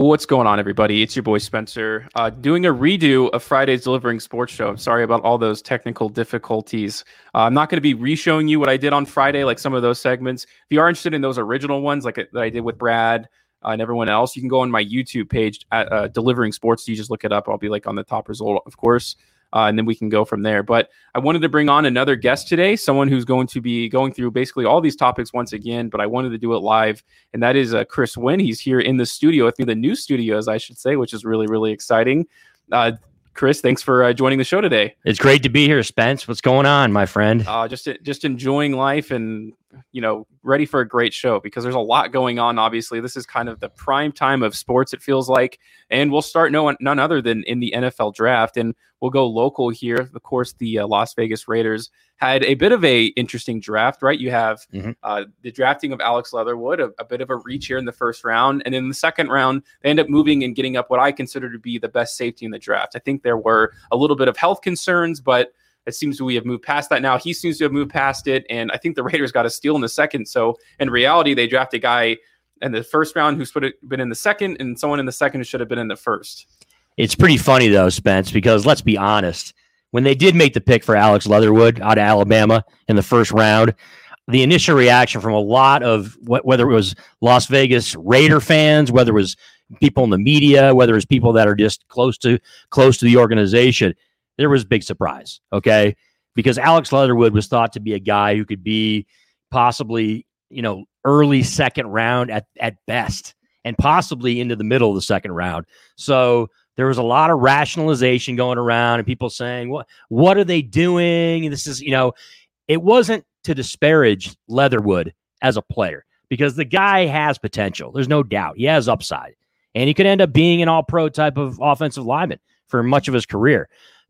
What's going on, everybody? It's your boy Spencer, uh, doing a redo of Friday's Delivering Sports Show. I'm sorry about all those technical difficulties. Uh, I'm not going to be re-showing you what I did on Friday, like some of those segments. If you are interested in those original ones, like that I did with Brad uh, and everyone else, you can go on my YouTube page at uh, Delivering Sports. You just look it up. I'll be like on the top result, of course uh, and then we can go from there. But I wanted to bring on another guest today, someone who's going to be going through basically all these topics once again. But I wanted to do it live, and that is uh, Chris Wynn. He's here in the studio with me, the new studio, as I should say, which is really really exciting. Uh, Chris, thanks for uh, joining the show today. It's great to be here, Spence. What's going on, my friend? Uh, just just enjoying life and you know ready for a great show because there's a lot going on. Obviously, this is kind of the prime time of sports. It feels like, and we'll start no none other than in the NFL draft, and we'll go local here. Of course, the uh, Las Vegas Raiders had a bit of a interesting draft, right? You have mm-hmm. uh, the drafting of Alex Leatherwood, a, a, bit of a reach here in the first round, and in the second round, they end up moving and getting up what I consider to be the best safety in the draft. I think there were a little bit of health concerns, but it seems we have moved past that now. He seems to have moved past it, and I think the Raiders got a steal in the second. So in reality, they draft a guy in the first round who's been in the second, and someone in the second should have been in the first. It's pretty funny though, Spence, because let's be honest when they did make the pick for Alex Leatherwood out of Alabama in the first round, the initial reaction from a lot of whether it was Las Vegas Raider fans, whether it was people in the media, whether it's people that are just close to close to the organization, there was big surprise. Okay, because Alex Leatherwood was thought to be a guy who could be possibly you know early second round at at best, and possibly into the middle of the second round. So there was a lot of rationalization going around and people saying, what, what are they doing? And this is, you know, it wasn't to disparage Leatherwood as a player because the guy has potential. There's no doubt. He has upside. And he could end up being an all pro type of offensive lineman for much of his career.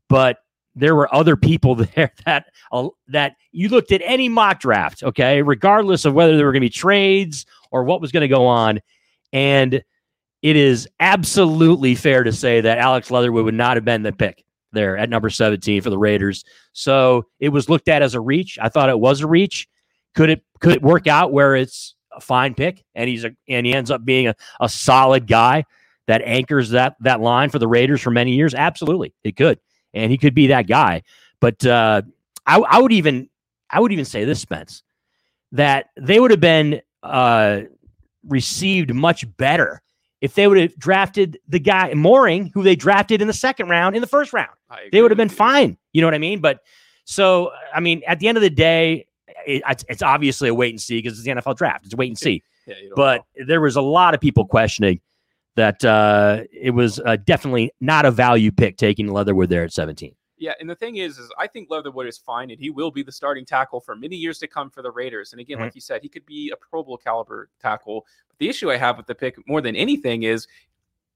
But there were other people there that uh, that you looked at any mock draft, okay, regardless of whether there were going to be trades or what was going to go on, and it is absolutely fair to say that Alex Leatherwood would not have been the pick there at number 17 for the Raiders. So it was looked at as a reach. I thought it was a reach. Could it could it work out where it's a fine pick and he's a and he ends up being a, a solid guy that anchors that that line for the Raiders for many years? Absolutely. It could. And he could be that guy. But uh, I, I would even I would even say this, Spence, that they would have been uh, received much better if they would have drafted the guy Moehrig, who they drafted in the second round, in the first round. They would have been fine. You know what I mean? But so, I mean, at the end of the day, it, it's, it's, obviously a wait and see because it's the NFL draft. It's a wait and see. Yeah, but know. there was a lot of people questioning that uh, it was uh, definitely not a value pick taking Leatherwood there at 17. Yeah, and the thing is, is I think Leatherwood is fine, and he will be the starting tackle for many years to come for the Raiders. And again, mm-hmm. like you said, he could be a Pro Bowl caliber tackle. But the issue I have with the pick more than anything is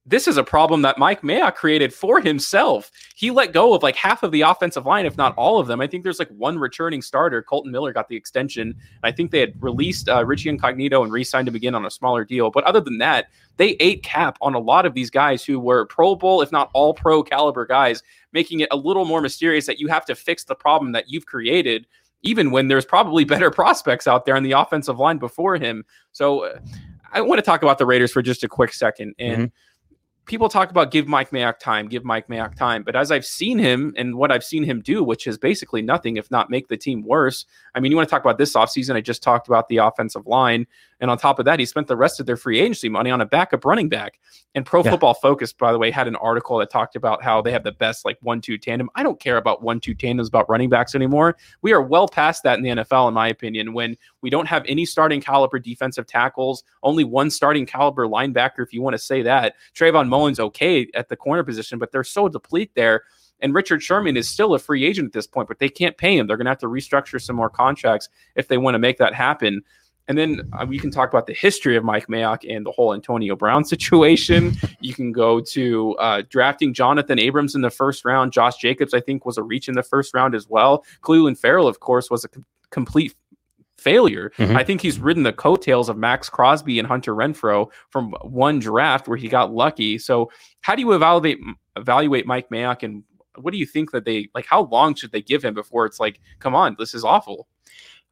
this is a problem that Mike Mayock created for himself. He let go of like half of the offensive line, if not all of them. I think there's like one returning starter. Kolton Miller got the extension. I think they had released uh, Richie Incognito and re-signed him again on a smaller deal. But other than that, they ate cap on a lot of these guys who were Pro Bowl, if not all Pro caliber guys, making it a little more mysterious that you have to fix the problem that you've created even when there's probably better prospects out there on the offensive line before him. So uh, I want to talk about the Raiders for just a quick second. And mm-hmm people talk about give Mike Mayock time, give Mike Mayock time. But as I've seen him and what I've seen him do, which is basically nothing, if not make the team worse. I mean, you want to talk about this offseason? I just talked about the offensive line. And on top of that, he spent the rest of their free agency money on a backup running back. And Pro yeah. Football Focus, by the way, had an article that talked about how they have the best like one two tandem. I don't care about one two tandems about running backs anymore. We are well past that in the NFL, in my opinion, when we don't have any starting caliber defensive tackles, only one starting caliber linebacker, if you want to say that. Trayvon Mullen's okay at the corner position, but they're so deplete there. And Richard Sherman is still a free agent at this point, but they can't pay him. They're going to have to restructure some more contracts if they want to make that happen. And then uh, we can talk about the history of Mike Mayock and the whole Antonio Brown situation. you can go to uh, drafting Jonathan Abrams in the first round. Josh Jacobs, I think, was a reach in the first round as well. Clelin Ferrell, of course, was a com- complete failure. Mm-hmm. I think he's ridden the coattails of Maxx Crosby and Hunter Renfrow from one draft where he got lucky. So, how do you evaluate evaluate Mike Mayock and what do you think that they like? How long should they give him before it's like, come on, this is awful?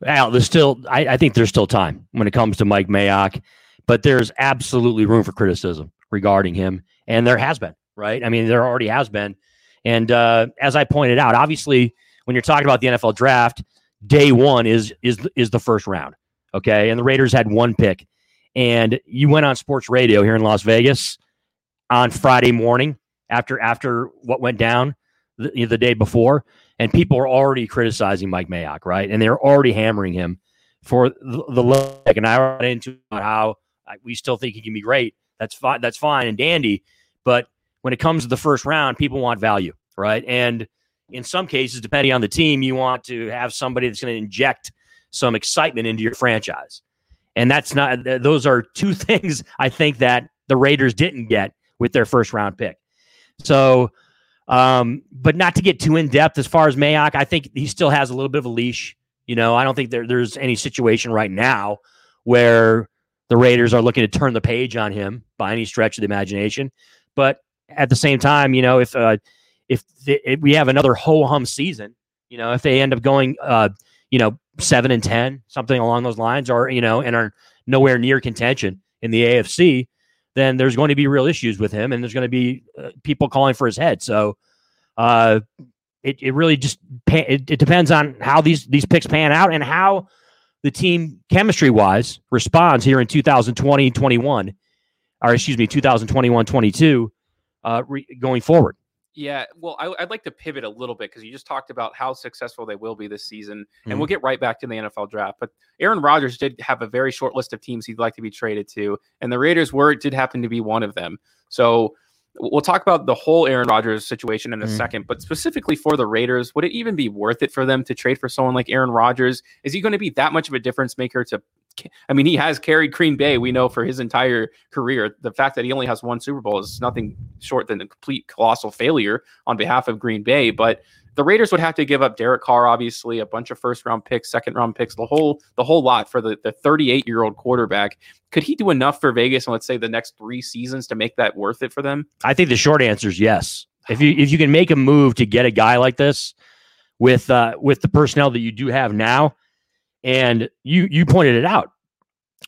Al, there's still, I, I think there's still time when it comes to Mike Mayock, but there's absolutely room for criticism regarding him, and there has been, right? I mean, there already has been. And uh, as I pointed out, obviously, when you're talking about the NFL draft, day one is is is the first round. Okay, and the Raiders had one pick, and you went on sports radio here in Las Vegas on Friday morning after after what went down the, the day before, and people were already criticizing Mike Mayock, right? And they're already hammering him for the, the leg. And I went into how we still think he can be great. That's fine. That's fine and dandy. But when it comes to the first round, people want value, right? And in some cases, depending on the team, you want to have somebody that's going to inject some excitement into your franchise. And that's not, those are two things I think that the Raiders didn't get with their first round pick. So, um, but not to get too in depth as far as Mayock, I think he still has a little bit of a leash. You know, I don't think there, there's any situation right now where the Raiders are looking to turn the page on him by any stretch of the imagination. But at the same time, you know, if uh, if, if we have another ho hum season, you know, if they end up going, uh, you know, seven and ten, something along those lines, or you know, and are nowhere near contention in the AFC, then there's going to be real issues with him, and there's going to be uh, people calling for his head. So, uh, it it really just it, it depends on how these these picks pan out and how the team chemistry wise responds here in 2020 21 or excuse me 2021 22 uh, re- going forward yeah, well, I, would like to pivot a little bit because you just talked about how successful they will be this season, and mm-hmm. we'll get right back to the NFL draft. But Aaron Rodgers did have a very short list of teams he'd like to be traded to, and the Raiders were did happen to be one of them. So we'll talk about the whole Aaron Rodgers situation in a mm-hmm. second, but specifically for the Raiders, would it even be worth it for them to trade for someone like Aaron Rodgers? Is he going to be that much of a difference maker to I mean, he has carried Green Bay, we know, for his entire career. The fact that he only has one Super Bowl is nothing short than a complete colossal failure on behalf of Green Bay. But the Raiders would have to give up Derek Carr, obviously, a bunch of first round picks, second round picks, the whole the whole lot for the the 38 year old quarterback. Could he do enough for Vegas in let's say the next three seasons to make that worth it for them? I think the short answer is yes. If you if you can make a move to get a guy like this with uh, with the personnel that you do have now, and you you pointed it out.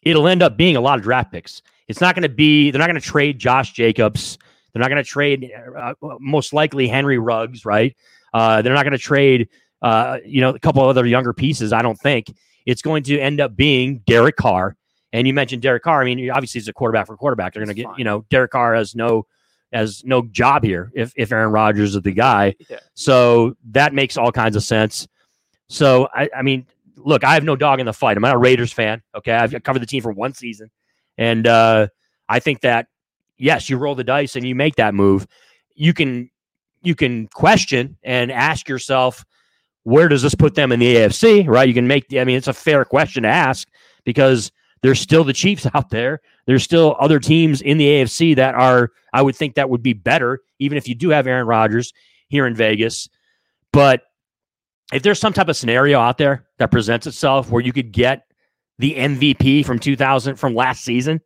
It'll end up being a lot of draft picks. It's not going to be. They're not going to trade Josh Jacobs. They're not going to trade uh, most likely Henry Ruggs. Right. Uh, they're not going to trade. Uh, you know, a couple other younger pieces. I don't think it's going to end up being Derek Carr. And you mentioned Derek Carr. I mean, obviously, he's a quarterback for quarterback. They're going to get. You know, Derek Carr has no has no job here if if Aaron Rodgers is the guy. Yeah. So that makes all kinds of sense. So I, I mean, look, I have no dog in the fight. I'm not a Raiders fan. Okay, I've covered the team for one season, and uh, I think that yes, you roll the dice and you make that move. You can you can question and ask yourself, where does this put them in the AFC? Right? You can make. the, I mean, it's a fair question to ask because there's still the Chiefs out there. There's still other teams in the AFC that are. I would think that would be better, even if you do have Aaron Rodgers here in Vegas. But if there's some type of scenario out there that presents itself where you could get the MVP from 2000 from last season,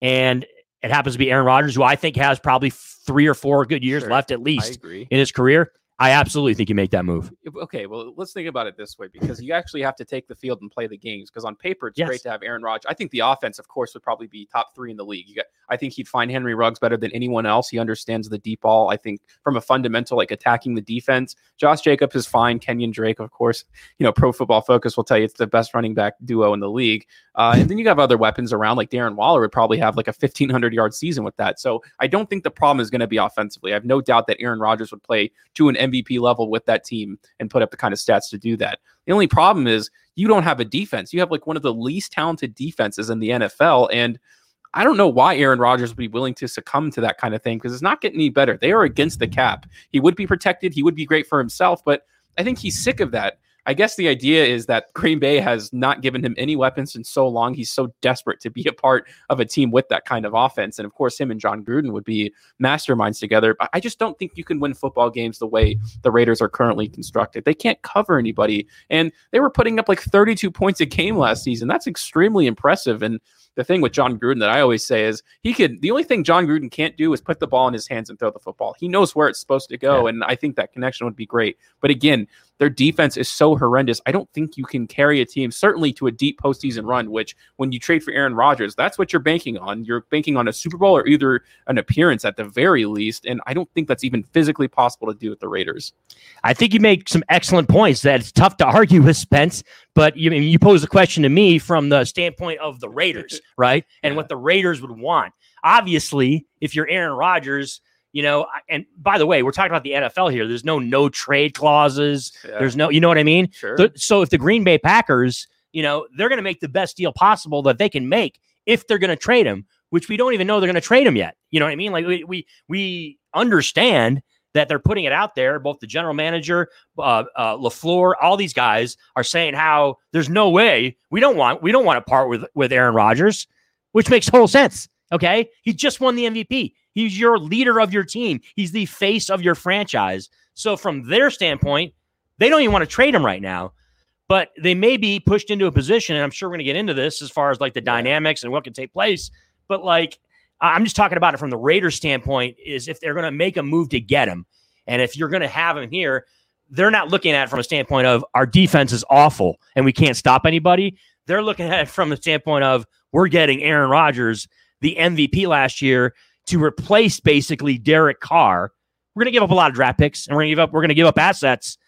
and it happens to be Aaron Rodgers, who I think has probably three or four good years sure. left at least in his career. I absolutely think you make that move. Okay, well, let's think about it this way because you actually have to take the field and play the games. Because on paper, it's yes. great to have Aaron Rodgers. I think the offense, of course, would probably be top three in the league. Got, I think he'd find Henry Ruggs better than anyone else. He understands the deep ball. I think from a fundamental, like attacking the defense, Josh Jacobs is fine. Kenyon Drake, of course, you know, Pro Football Focus will tell you it's the best running back duo in the league. Uh, and then you have other weapons around, like Darren Waller would probably have like a 1500 yard season with that. So I don't think the problem is going to be offensively. I have no doubt that Aaron Rodgers would play to an MVP level with that team and put up the kind of stats to do that. The only problem is you don't have a defense. You have like one of the least talented defenses in the NFL. And I don't know why Aaron Rodgers would be willing to succumb to that kind of thing because it's not getting any better. They are against the cap. He would be protected. He would be great for himself, but I think he's sick of that. I guess the idea is that Green Bay has not given him any weapons in so long. He's so desperate to be a part of a team with that kind of offense. And of course, him and Jon Gruden would be masterminds together. But I just don't think you can win football games the way the Raiders are currently constructed. They can't cover anybody. And they were putting up like 32 points a game last season. That's extremely impressive. And the thing with Jon Gruden that I always say is he could. The only thing Jon Gruden can't do is put the ball in his hands and throw the football. He knows where it's supposed to go, Yeah. and I think that connection would be great. But again, their defense is so horrendous. I don't think you can carry a team certainly to a deep postseason run. Which when you trade for Aaron Rodgers, that's what you're banking on. You're banking on a Super Bowl or either an appearance at the very least, and I don't think that's even physically possible to do with the Raiders. I think you make some excellent points that it's tough to argue with Spence, but you I mean, you pose the question to me from the standpoint of the Raiders, right? And Yeah. what the Raiders would want. Obviously, if you're Aaron Rodgers, you know, and by the way, we're talking about the NFL here. There's no no trade clauses. Yeah. There's no, you know what I mean? Sure. So if the Green Bay Packers, you know, they're going to make the best deal possible that they can make if they're going to trade him, which we don't even know they're going to trade him yet. You know what I mean? Like we we, we understand that they're putting it out there. Both the general manager, uh, uh, Lafleur, all these guys are saying how there's no way we don't want we don't want to part with with Aaron Rodgers, which makes total sense. Okay, he just won the MVP. He's your leader of your team. He's the face of your franchise. So from their standpoint, they don't even want to trade him right now. But they may be pushed into a position, and I'm sure we're going to get into this as far as like the dynamics and what can take place. But like, I'm just talking about it from the Raiders standpoint. Is if they're going to make a move to get him, and if you're going to have him here, they're not looking at it from a standpoint of our defense is awful and we can't stop anybody. They're looking at it from the standpoint of we're getting Aaron Rodgers, the MVP last year, to replace basically Derek Carr. We're going to give up a lot of draft picks and we're going to give up we're going to give up assets,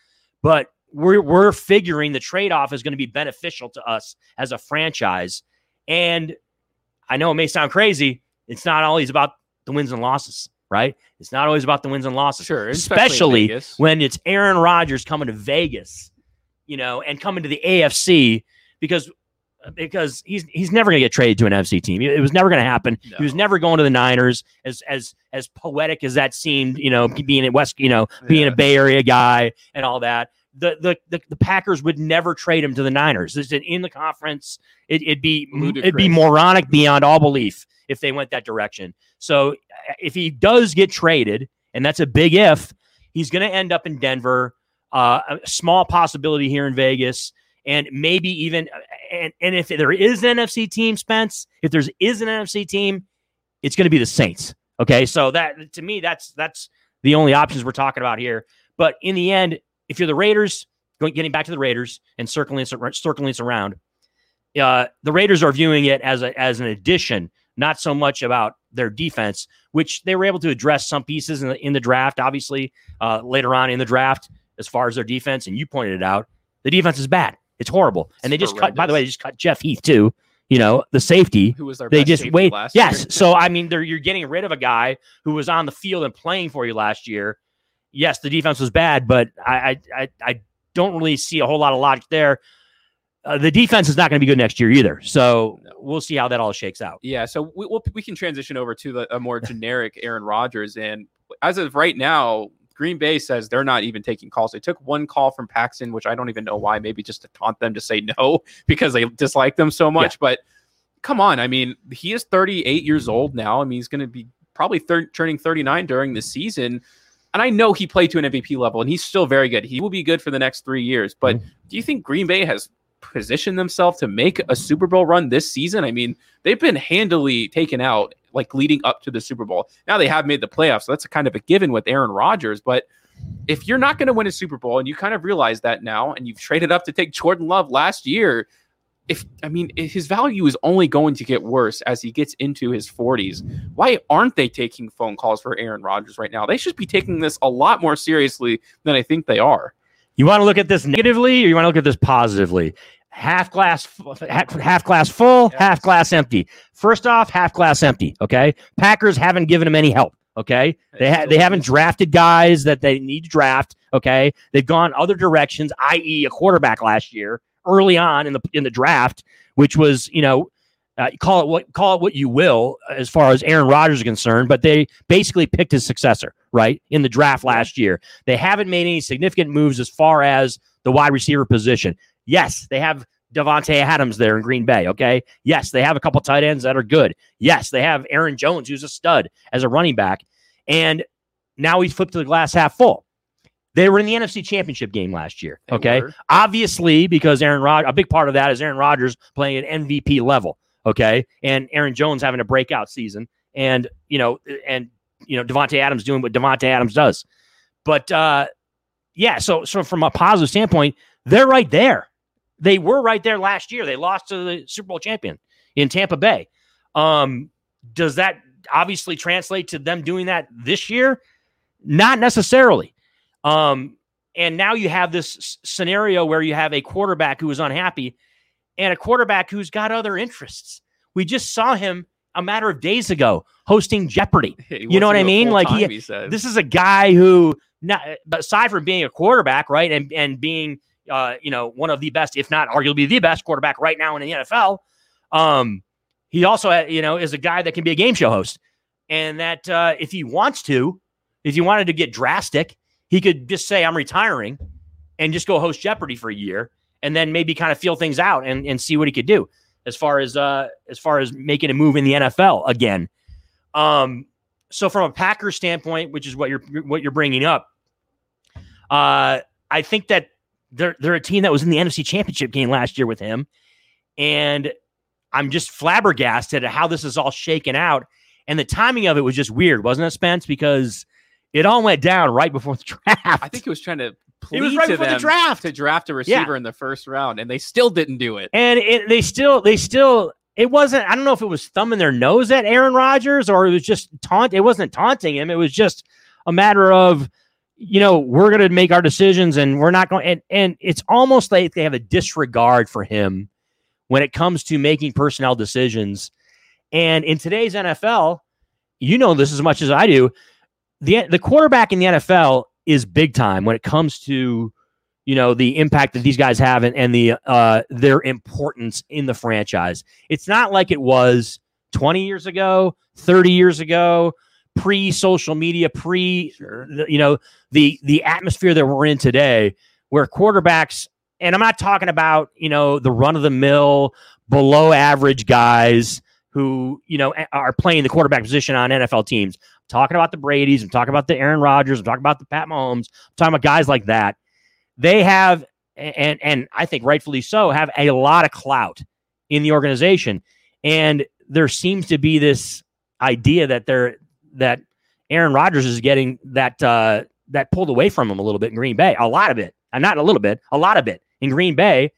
but we're we're figuring the trade-off is going to be beneficial to us as a franchise. And I know it may sound crazy, it's not always about the wins and losses, right? It's not always about the wins and losses. Sure, especially Vegas. when it's Aaron Rodgers coming to Vegas, you know, and coming to the AFC because because he's he's never going to get traded to an NFC team. It was never going to happen. He was never going to the Niners. As as as poetic as that seemed, you know, being in West, you know, being Yeah. a Bay Area guy and all that. The, the the the Packers would never trade him to the Niners. It's in, in the conference. It, it'd be it'd be moronic beyond all belief if they went that direction. So uh, if he does get traded, and that's a big if, he's going to end up in Denver. Uh, a small possibility here in Vegas, and maybe even and and if there is an NFC team, Spence, if there's is an NFC team, it's going to be the Saints. Okay, so that to me, that's that's the only options we're talking about here. But in the end, if you're the Raiders, going getting back to the Raiders and circling circling this around, uh, the Raiders are viewing it as a as an addition, not so much about their defense, which they were able to address some pieces in the in the draft. Obviously, uh, later on in the draft, as far as their defense, and you pointed it out, the defense is bad. It's horrible, and they just cut. By the way, they just cut Jeff Heath too. You know, the safety who was their they just wait. Yes. year. So I mean, they're, you're getting rid of a guy who was on the field and playing for you last year. Yes, the defense was bad, but I I I, I don't really see a whole lot of logic there. Uh, the defense is not going to be good next year either. So we'll see how that all shakes out. Yeah, so we we'll, we can transition over to the, a more generic Aaron Rodgers, and as of right now, Green Bay says they're not even taking calls. They took one call from Paxton, which I don't even know why. Maybe just to taunt them to say no because they dislike them so much. But come on, I mean, he is 38 years old now. I mean, he's going to be probably thir- turning 39 during the season. And I know he played to an MVP level, and he's still very good. He will be good for the next three years. But Mhm. do you think Green Bay has positioned themselves to make a Super Bowl run this season? I mean, they've been handily taken out like leading up to the Super Bowl. Now they have made the playoffs, so that's kind of a given with Aaron Rodgers. But if you're not going to win a Super Bowl, and you kind of realize that now, and you've traded up to take Jordan Love last year, if I mean his value is only going to get worse as he gets into his 40s, why aren't they taking phone calls for Aaron Rodgers right now? They should be taking this a lot more seriously than I think they are. You want to look at this negatively, or you want to look at this positively? Half glass, half, half glass full, Yeah. half glass empty. First off, half glass empty. Okay, Packers haven't given him any help. Okay, they ha- they haven't drafted guys that they need to draft. Okay, they've gone other directions, i.e., a quarterback last year early on in the in the draft, which was you know. Uh, call it what call it what you will as far as Aaron Rodgers is concerned, but they basically picked his successor right in the draft last year. They haven't made any significant moves as far as the wide receiver position. Yes, they have Davante Adams there in Green Bay. Okay. Yes, they have a couple tight ends that are good. Yes, they have Aaron Jones, who's a stud as a running back. And now he's flipped to the glass half full. They were in the NFC Championship game last year. They Okay. were. Obviously, because Aaron Rod, a big part of that is Aaron Rodgers playing at MVP level. Okay. And Aaron Jones having a breakout season. And, you know, and, you know, Davante Adams doing what Davante Adams does. But uh yeah, so so from a positive standpoint, they're right there. They were right there last year. They lost to the Super Bowl champion in Tampa Bay. Um, does that obviously translate to them doing that this year? Not necessarily. Um, and now you have this scenario where you have a quarterback who is unhappy and a quarterback who's got other interests. We just saw him a matter of days ago hosting Jeopardy. you know what I mean? Like he, he this is a guy who, not aside from being a quarterback, right, and and being uh, you know one of the best, if not arguably the best quarterback right now in the NFL. Um, he also, you know, is a guy that can be a game show host, and that uh, if he wants to, if he wanted to get drastic, he could just say, "I'm retiring," and just go host Jeopardy for a year, and then maybe kind of feel things out and, and see what he could do as far as uh, as far as making a move in the NFL again. Um, so from a Packers standpoint, which is what you're what you're bringing up, uh, I think that they're they're a team that was in the NFC Championship game last year with him, and I'm just flabbergasted at how this is all shaken out. And the timing of it was just weird, wasn't it, Spence? Because it all went down right before the draft. I think he was trying to plead was right to them the draft. to draft a receiver yeah. in the first round, and they still didn't do it. And it, they still, they still, it wasn't. I don't know if it was thumbing their nose at Aaron Rodgers or it was just taunt. It wasn't taunting him. It was just a matter of, you know, we're going to make our decisions, and we're not going. And and it's almost like they have a disregard for him when it comes to making personnel decisions. And in today's NFL, you know this as much as I do. The the quarterback in the NFL is big time when it comes to you know the impact that these guys have and, and the uh, their importance in the franchise. It's not like it was 20 years ago, 30 years ago, pre social media, pre sure. you know the the atmosphere that we're in today, where quarterbacks and I'm not talking about, you know, the run of the mill, below average guys who, you know, are playing the quarterback position on NFL teams. Talking about the Brady's, I'm talking about the Aaron Rodgers, I'm talking about the Pat Mahomes, I'm talking about guys like that. They have, and and I think rightfully so, have a lot of clout in the organization. And there seems to be this idea that they're that Aaron Rodgers is getting that uh, that pulled away from him a little bit in Green Bay, a lot of it, and not a little bit, a lot of it in Green Bay,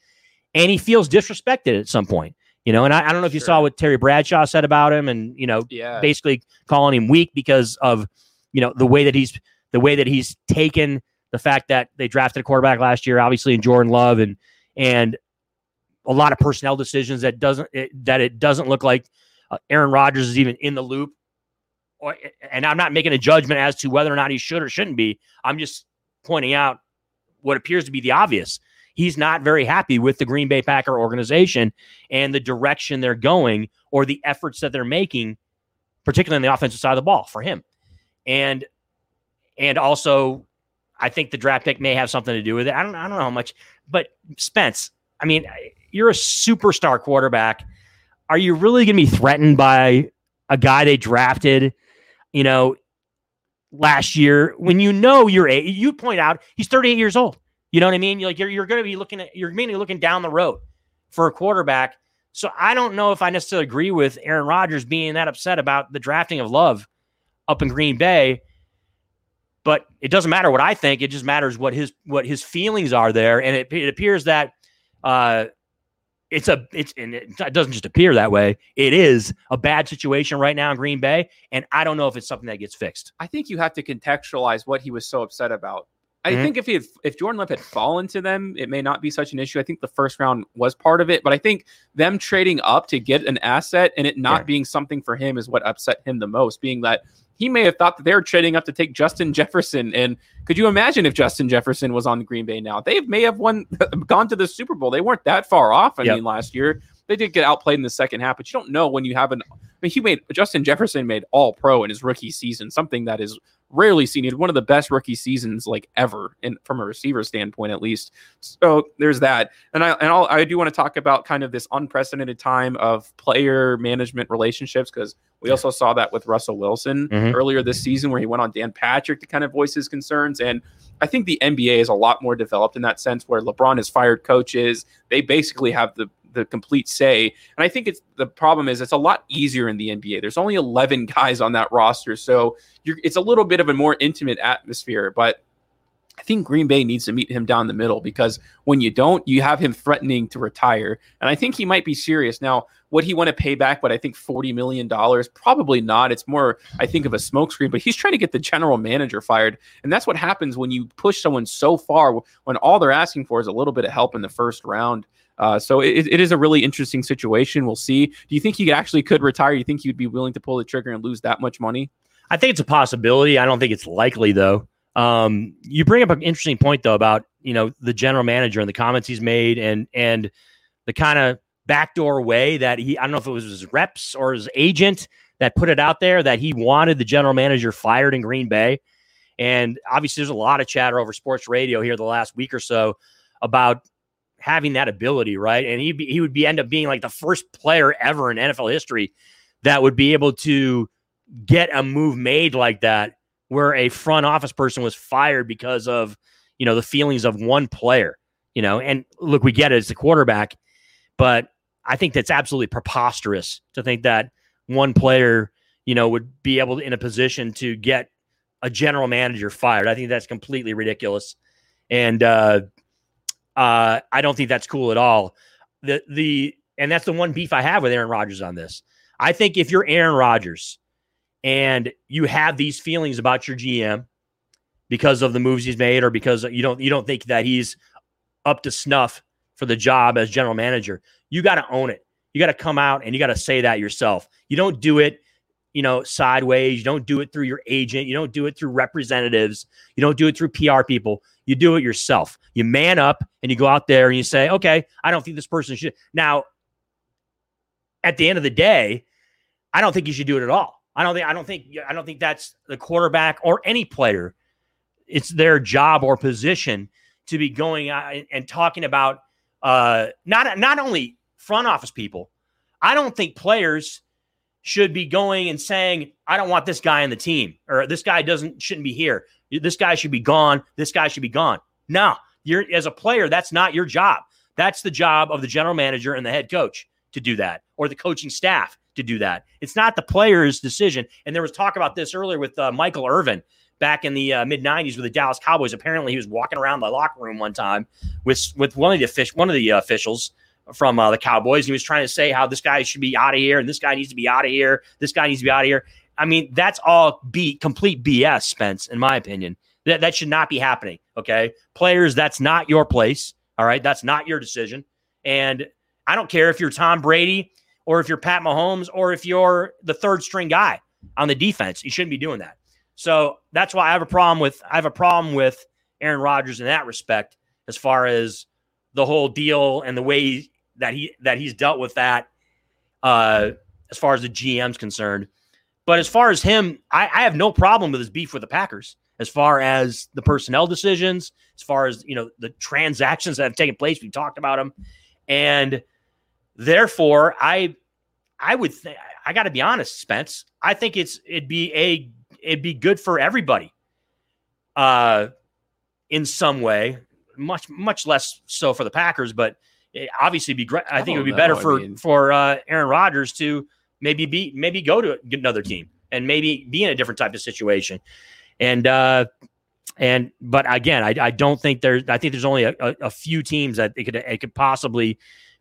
and he feels disrespected at some point. You know, and I, I don't know if you saw what Terry Bradshaw said about him, and you know, yeah. basically calling him weak because of you know the way that he's the way that he's taken the fact that they drafted a quarterback last year, obviously in Jordan Love, and and a lot of personnel decisions that doesn't it, that it doesn't look like uh, Aaron Rodgers is even in the loop. Or, and I'm not making a judgment as to whether or not he should or shouldn't be. I'm just pointing out what appears to be the obvious he's not very happy with the Green Bay Packer organization and the direction they're going or the efforts that they're making, particularly on the offensive side of the ball for him. And and also I think the draft pick may have something to do with it. I don't I don't know how much, but Spence, I mean, you're a superstar quarterback. Are you really going to be threatened by a guy they drafted, you know, last year when you know you're a you point out he's 38 years old. You know what I mean? You're like you're, you're going to be looking at you're mainly looking down the road for a quarterback. So I don't know if I necessarily agree with Aaron Rodgers being that upset about the drafting of Love up in Green Bay. But it doesn't matter what I think; it just matters what his what his feelings are there. And it, it appears that uh, it's a it's and it doesn't just appear that way. It is a bad situation right now in Green Bay, and I don't know if it's something that gets fixed. I think you have to contextualize what he was so upset about. I mm-hmm. think if he had, if Jordan Love had fallen to them, it may not be such an issue. I think the first round was part of it, but I think them trading up to get an asset and it not yeah. being something for him is what upset him the most. Being that he may have thought that they were trading up to take Justin Jefferson, and could you imagine if Justin Jefferson was on the Green Bay now? They may have won, gone to the Super Bowl. They weren't that far off. I yep. mean, last year they did get outplayed in the second half, but you don't know when you have an. I mean, he made Justin Jefferson made All Pro in his rookie season, something that is rarely seen. He had one of the best rookie seasons like ever, in from a receiver standpoint at least. So there's that, and I and I'll, I do want to talk about kind of this unprecedented time of player management relationships because we also saw that with Russell Wilson mm-hmm. earlier this season where he went on Dan Patrick to kind of voice his concerns and. I think the NBA is a lot more developed in that sense where LeBron has fired coaches. They basically have the the complete say. And I think it's the problem is it's a lot easier in the NBA. There's only 11 guys on that roster, so it's a little bit of a more intimate atmosphere. But I think Green Bay needs to meet him down the middle because when you don't, you have him threatening to retire. And I think he might be serious. Now, would he want to pay back what I think $40 million? Probably not. It's more, I think, of a smokescreen, but he's trying to get the general manager fired. And that's what happens when you push someone so far when all they're asking for is a little bit of help in the first round. Uh, so it, it is a really interesting situation. We'll see. Do you think he actually could retire? You think he'd be willing to pull the trigger and lose that much money? I think it's a possibility. I don't think it's likely, though. Um, you bring up an interesting point though about you know the general manager and the comments he's made and and the kind of backdoor way that he I don't know if it was his reps or his agent that put it out there that he wanted the general manager fired in Green Bay. And obviously, there's a lot of chatter over sports radio here the last week or so about having that ability, right? And he he would be end up being like the first player ever in NFL history that would be able to get a move made like that where a front office person was fired because of you know the feelings of one player you know? And look we get it it's a quarterback but i think that's absolutely preposterous to think that one player you know would be able to in a position to get a general manager fired. I think that's completely ridiculous. And uh uh i don't think that's cool at all the the and that's the one beef i have with aaron rodgers on this i think if you're aaron rodgers and you have these feelings about your GM because of the moves he's made or because you don't you don't think that he's up to snuff for the job as general manager, you got to own it. You got to come out and you got to say that yourself. You don't do it, you know, sideways. You don't do it through your agent. You don't do it through representatives. You don't do it through PR people. You do it yourself. You man up and you go out there and you say, okay, I don't think this person should. Now, at the end of the day, I don't think you should do it at all. I don't think I don't think I don't think that's the quarterback or any player. It's their job or position to be going and talking about uh, not not only front office people. I don't think players should be going and saying, "I don't want this guy in the team," or "This guy doesn't shouldn't be here. This guy should be gone. This guy should be gone." No, you're as a player, that's not your job. That's the job of the general manager and the head coach to do that, or the coaching staff to do that. It's not the player's decision. And there was talk about this earlier with uh, Michael Irvin back in the uh, mid '90s with the Dallas Cowboys. Apparently, he was walking around the locker room one time with with one of the fish, one of the officials from uh, the Cowboys. He was trying to say how this guy should be out of here and this guy needs to be out of here. This guy needs to be out of here. I mean, that's all be complete BS, Spence, in my opinion. That that should not be happening. Okay, players, that's not your place. All right, that's not your decision. And I don't care if you're Tom Brady or if you're Pat Mahomes, or if you're the third string guy on the defense. You shouldn't be doing that. So that's why I have a problem with I have a problem with Aaron Rodgers in that respect, as far as the whole deal and the way that he that he's dealt with that, uh, as far as the GM's concerned. But as far as him, I, I have no problem with his beef with the Packers. As far as the personnel decisions, as far as you know the transactions that have taken place, we talked about them, and therefore, I I would think I got to be honest, Spence. I think it's it'd be a it'd be good for everybody, uh, in some way. Much much less so for the Packers, but obviously be great. I, think it would be know. better for I mean, for uh, Aaron Rodgers to maybe be maybe go to another team and maybe be in a different type of situation. And uh, and but again, I, I don't think there's I think there's only a, a, a few teams that it could it could possibly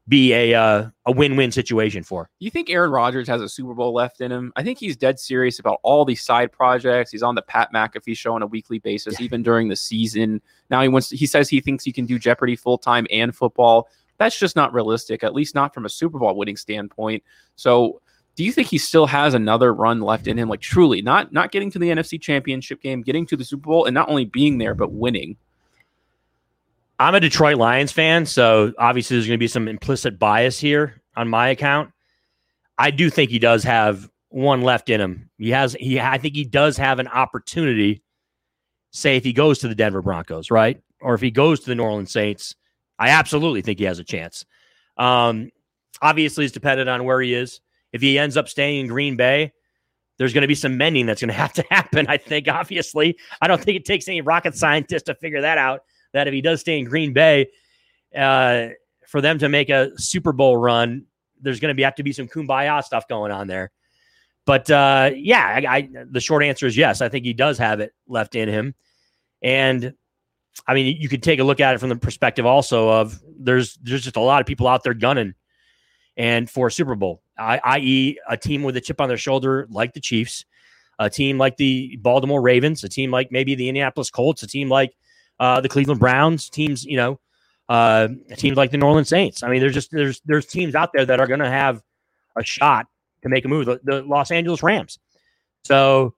be a uh, a win win situation for. You think Aaron Rodgers has a Super Bowl left in him? I think he's dead serious about all these side projects. He's on the Pat McAfee show on a weekly basis, yeah. even during the season. Now he wants. he says he thinks he can do Jeopardy full time and football. That's just not realistic, at least not from a Super Bowl winning standpoint. So, do you think he still has another run left in him? Like truly, not not getting to the NFC Championship game, getting to the Super Bowl, and not only being there but winning. I'm a Detroit Lions fan, so obviously there's going to be some implicit bias here on my account. I do think he does have one left in him. He has he I think he does have an opportunity say if he goes to the Denver Broncos, right? Or if he goes to the New Orleans Saints, I absolutely think he has a chance. Um, obviously it's dependent on where he is. If he ends up staying in Green Bay, there's going to be some mending that's going to have to happen. I think, obviously, I don't think it takes any rocket scientist to figure that out that if he does stay in Green Bay, uh, for them to make a Super Bowl run, there's going to be have to be some kumbaya stuff going on there. But uh, yeah, I, I, the short answer is yes. I think he does have it left in him, and I mean, you could take a look at it from the perspective also of there's there's just a lot of people out there gunning, and for a Super Bowl, i.e., a team with a chip on their shoulder like the Chiefs, a team like the Baltimore Ravens, a team like maybe the Indianapolis Colts, a team like uh, the Cleveland Browns, teams you know, uh, teams like the New Orleans Saints. I mean, there's just there's there's teams out there that are going to have a shot to make a move. The, the Los Angeles Rams. So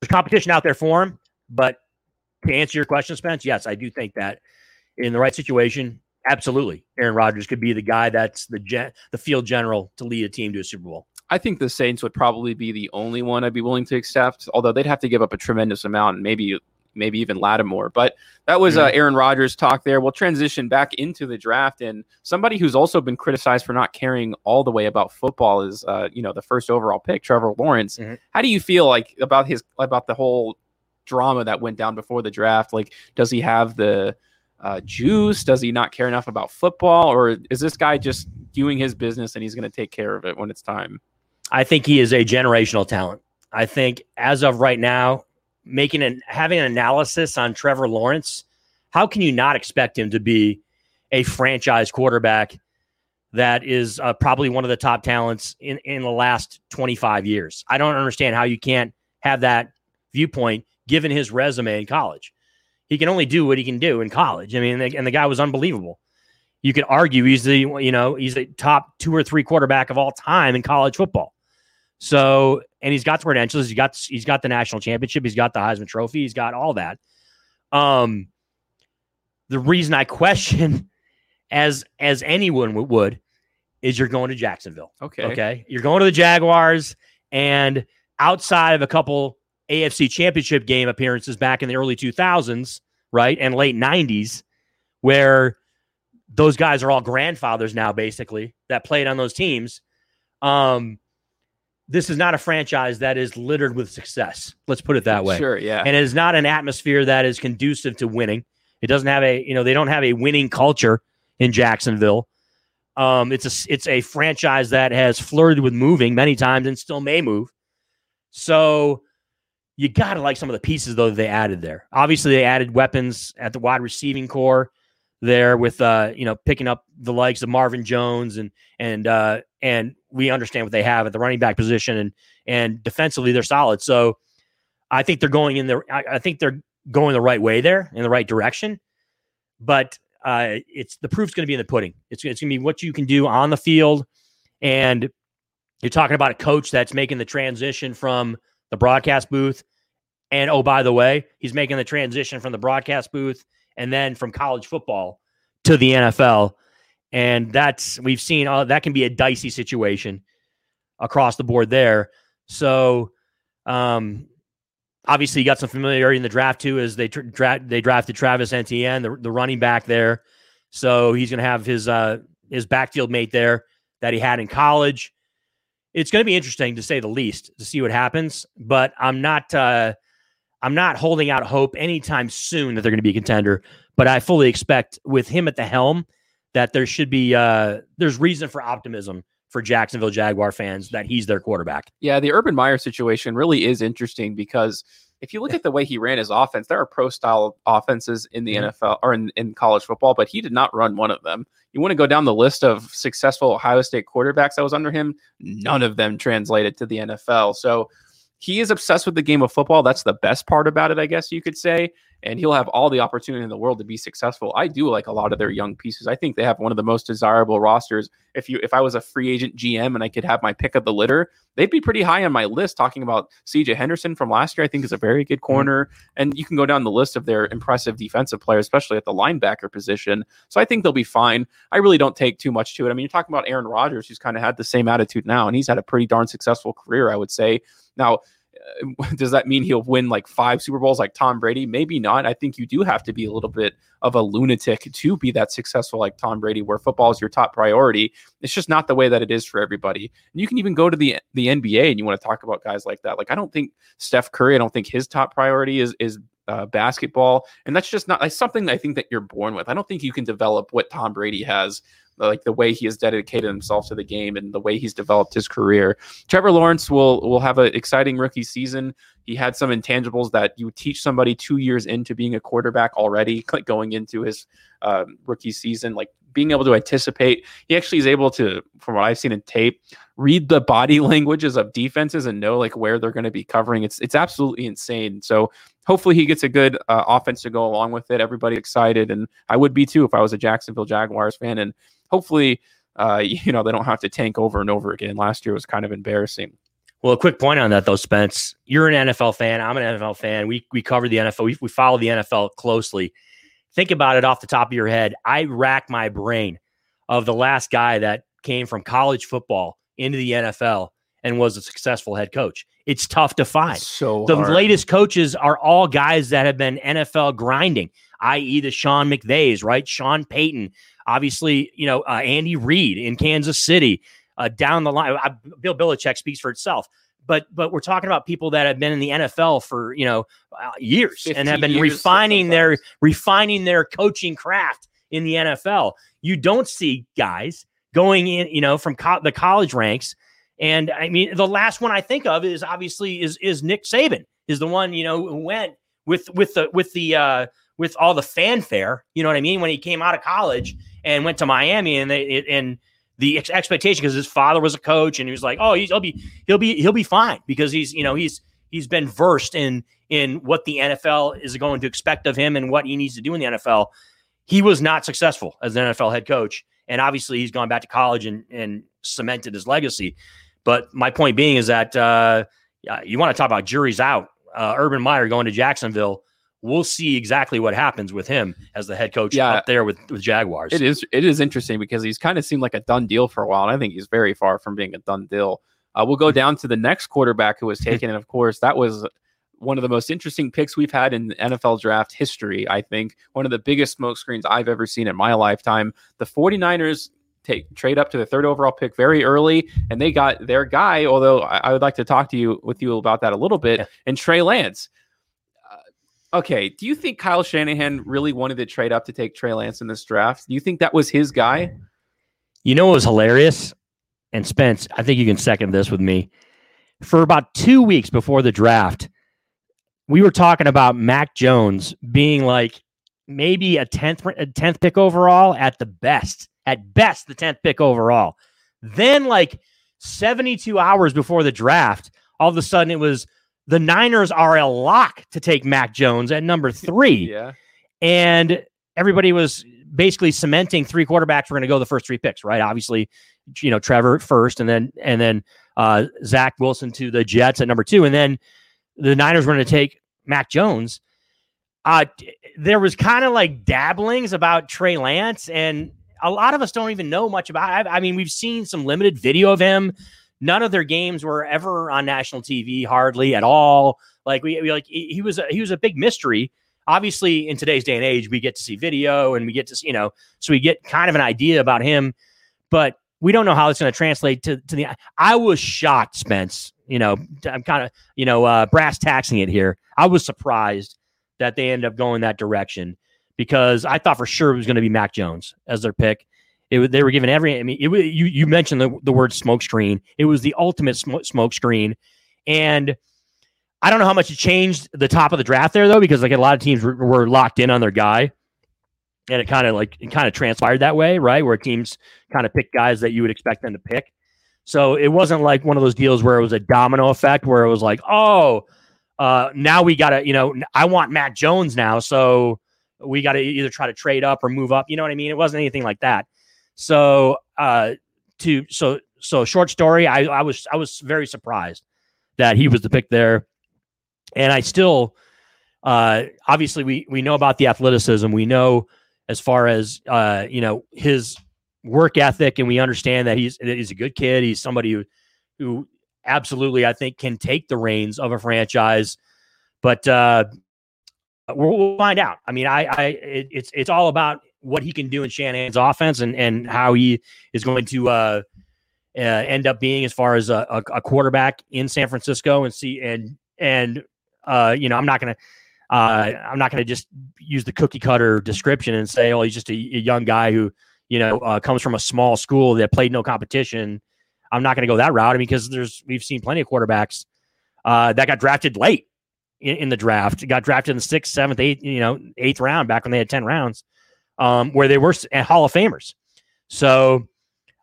there's competition out there for them, But to answer your question, Spence, yes, I do think that in the right situation, absolutely, Aaron Rodgers could be the guy that's the gen- the field general to lead a team to a Super Bowl. I think the Saints would probably be the only one I'd be willing to accept, although they'd have to give up a tremendous amount, and maybe maybe even Lattimore. But that was uh, mm-hmm. Aaron Rodgers talk there. We'll transition back into the draft, and somebody who's also been criticized for not caring all the way about football is, uh, you know, the first overall pick, Trevor Lawrence. Mm-hmm. How do you feel like about his about the whole drama that went down before the draft? Like, does he have the uh, juice? Does he not care enough about football, or is this guy just doing his business and he's going to take care of it when it's time? I think he is a generational talent. I think as of right now, making an having an analysis on Trevor Lawrence, how can you not expect him to be a franchise quarterback that is uh, probably one of the top talents in in the last 25 years? I don't understand how you can't have that viewpoint given his resume in college. He can only do what he can do in college. I mean, and the guy was unbelievable. You could argue he's the you know he's a top two or three quarterback of all time in college football. So, and he's got the credentials. He's got he's got the national championship. He's got the Heisman Trophy. He's got all that. Um, the reason I question, as as anyone would, is you're going to Jacksonville. Okay. Okay. You're going to the Jaguars, and outside of a couple AFC Championship game appearances back in the early 2000s, right, and late 90s, where those guys are all grandfathers now, basically that played on those teams. Um, this is not a franchise that is littered with success. Let's put it that way. Sure, yeah. And it is not an atmosphere that is conducive to winning. It doesn't have a, you know, they don't have a winning culture in Jacksonville. Um, it's a it's a franchise that has flirted with moving many times and still may move. So you got to like some of the pieces though that they added there. Obviously, they added weapons at the wide receiving core there with uh, you know picking up the likes of Marvin Jones and and uh, and we understand what they have at the running back position and and defensively they're solid. So I think they're going in the I, I think they're going the right way there in the right direction. But uh, it's the proof's going to be in the pudding. It's it's going to be what you can do on the field, and you're talking about a coach that's making the transition from the broadcast booth, and oh by the way, he's making the transition from the broadcast booth and then from college football to the NFL and that's we've seen uh, that can be a dicey situation across the board there. So, um, obviously, you got some familiarity in the draft too, as they dra- they drafted Travis Etienne, the, the running back there. So he's going to have his uh, his backfield mate there that he had in college. It's going to be interesting to say the least to see what happens. But I'm not uh, I'm not holding out hope anytime soon that they're going to be a contender. But I fully expect with him at the helm that there should be uh there's reason for optimism for Jacksonville Jaguar fans that he's their quarterback. Yeah, the Urban Meyer situation really is interesting because if you look at the way he ran his offense, there are pro style offenses in the mm-hmm. NFL or in, in college football, but he did not run one of them. You want to go down the list of successful Ohio State quarterbacks that was under him, none of them translated to the NFL. So he is obsessed with the game of football. That's the best part about it, I guess you could say and he'll have all the opportunity in the world to be successful. I do like a lot of their young pieces. I think they have one of the most desirable rosters. If you if I was a free agent GM and I could have my pick of the litter, they'd be pretty high on my list. Talking about CJ Henderson from last year, I think is a very good mm-hmm. corner, and you can go down the list of their impressive defensive players, especially at the linebacker position. So I think they'll be fine. I really don't take too much to it. I mean, you're talking about Aaron Rodgers, who's kind of had the same attitude now, and he's had a pretty darn successful career, I would say. Now does that mean he'll win like five Super Bowls like Tom Brady? Maybe not. I think you do have to be a little bit of a lunatic to be that successful like Tom Brady, where football is your top priority. It's just not the way that it is for everybody. And you can even go to the the NBA and you want to talk about guys like that. Like I don't think Steph Curry, I don't think his top priority is is uh, basketball, and that's just not that's something I think that you're born with. I don't think you can develop what Tom Brady has like the way he has dedicated himself to the game and the way he's developed his career. Trevor Lawrence will will have an exciting rookie season. He had some intangibles that you teach somebody two years into being a quarterback already, like going into his um, rookie season, like being able to anticipate. He actually is able to, from what I've seen in tape, read the body languages of defenses and know like where they're going to be covering. It's it's absolutely insane. So hopefully he gets a good uh, offense to go along with it. Everybody excited, and I would be too if I was a Jacksonville Jaguars fan. And hopefully, uh, you know, they don't have to tank over and over again. Last year was kind of embarrassing. Well, a quick point on that though, Spence. You're an NFL fan. I'm an NFL fan. We we cover the NFL. We, we follow the NFL closely. Think about it off the top of your head. I rack my brain of the last guy that came from college football into the NFL and was a successful head coach. It's tough to find. so the hard. latest coaches are all guys that have been NFL grinding, i.e., the Sean McVays, right? Sean Payton, obviously, you know, uh, Andy Reid in Kansas City. Uh, down the line, uh, Bill Belichick speaks for itself. But but we're talking about people that have been in the NFL for you know uh, years and have been refining their refining their coaching craft in the NFL. You don't see guys going in, you know, from co- the college ranks. And I mean, the last one I think of is obviously is is Nick Saban is the one you know who went with with the with the uh, with all the fanfare. You know what I mean? When he came out of college and went to Miami, and they it, and the ex- expectation because his father was a coach, and he was like, oh, he'll be he'll be he'll be fine because he's you know he's he's been versed in in what the NFL is going to expect of him and what he needs to do in the NFL. He was not successful as an NFL head coach, and obviously he's gone back to college and and cemented his legacy. But my point being is that uh, you want to talk about juries out. Uh, Urban Meyer going to Jacksonville. We'll see exactly what happens with him as the head coach Yeah. up there with, with Jaguars. It is it is interesting because he's kind of seemed like a done deal for a while, and I think he's very far from being a done deal. Uh, we'll go down to the next quarterback who was taken, and of course, that was one of the most interesting picks we've had in NFL draft history. I think one of the biggest smoke screens I've ever seen in my lifetime. The 49ers take trade up to the third overall pick very early, and they got their guy. Although I, I would like to talk to you with you about that a little bit, Yeah. and Trey Lance. Uh, okay, do you think Kyle Shanahan really wanted to trade up to take Trey Lance in this draft? Do you think that was his guy? You know what was hilarious? And Spence, I think you can second this with me. For about two weeks before the draft, we were talking about Mac Jones being like maybe a tenth a tenth pick overall at the best, at best the tenth pick overall. Then, like seventy two hours before the draft, all of a sudden it was the Niners are a lock to take Mac Jones at number three Yeah. and everybody was basically cementing three quarterbacks were going to go the first three picks, right? Obviously, you know Trevor first, and then and then uh, Zach Wilson to the Jets at number two, and then the Niners were going to take Mac Jones. Uh, there was kind of like dabblings about Trey Lance, and a lot of us don't even know much about. I, I mean, we've seen some limited video of him. None of their games were ever on national TV, hardly at all. Like we, we like he was a, he was a big mystery obviously in today's day and age we get to see video and we get to see, you know so we get kind of an idea about him but we don't know how it's going to translate to, to the i was shocked spence you know i'm kind of you know uh, brass taxing it here i was surprised that they ended up going that direction because i thought for sure it was going to be mac jones as their pick. It, they were given every i mean it, you, you mentioned the, the word smoke screen. It was the ultimate smoke, smoke screen. And I don't know how much it changed the top of the draft there though, because like a lot of teams were, were locked in on their guy, and it kind of like it kind of transpired that way, right? Where teams kind of pick guys that you would expect them to pick. So it wasn't like one of those deals where it was a domino effect, where it was like, oh, uh, now we got to, you know, I want Mac Jones now, so we got to either try to trade up or move up. You know what I mean? It wasn't anything like that. So uh, to so so short story, I I was I was very surprised that he was the pick there and I still, uh, obviously, we we know about the athleticism. We know as far as uh, you know his work ethic, and we understand that he's that he's a good kid. He's somebody who who absolutely, I think, can take the reins of a franchise. But uh, we'll, we'll find out. I mean, I, I it, it's it's all about what he can do in Shanahan's offense and and how he is going to. Uh, uh, end up being as far as a, a, quarterback in San Francisco and see and and uh, you know I'm not gonna Uh, I'm not going to just use the cookie cutter description and say, oh, he's just a, a young guy who, you know, uh, comes from a small school that played no competition. I'm not going to go that route I mean, because there's we've seen plenty of quarterbacks uh, that got drafted late in, in, the draft, got drafted in the sixth, seventh, eighth, you know, eighth round back when they had ten rounds, um, where they were Hall of Famers. So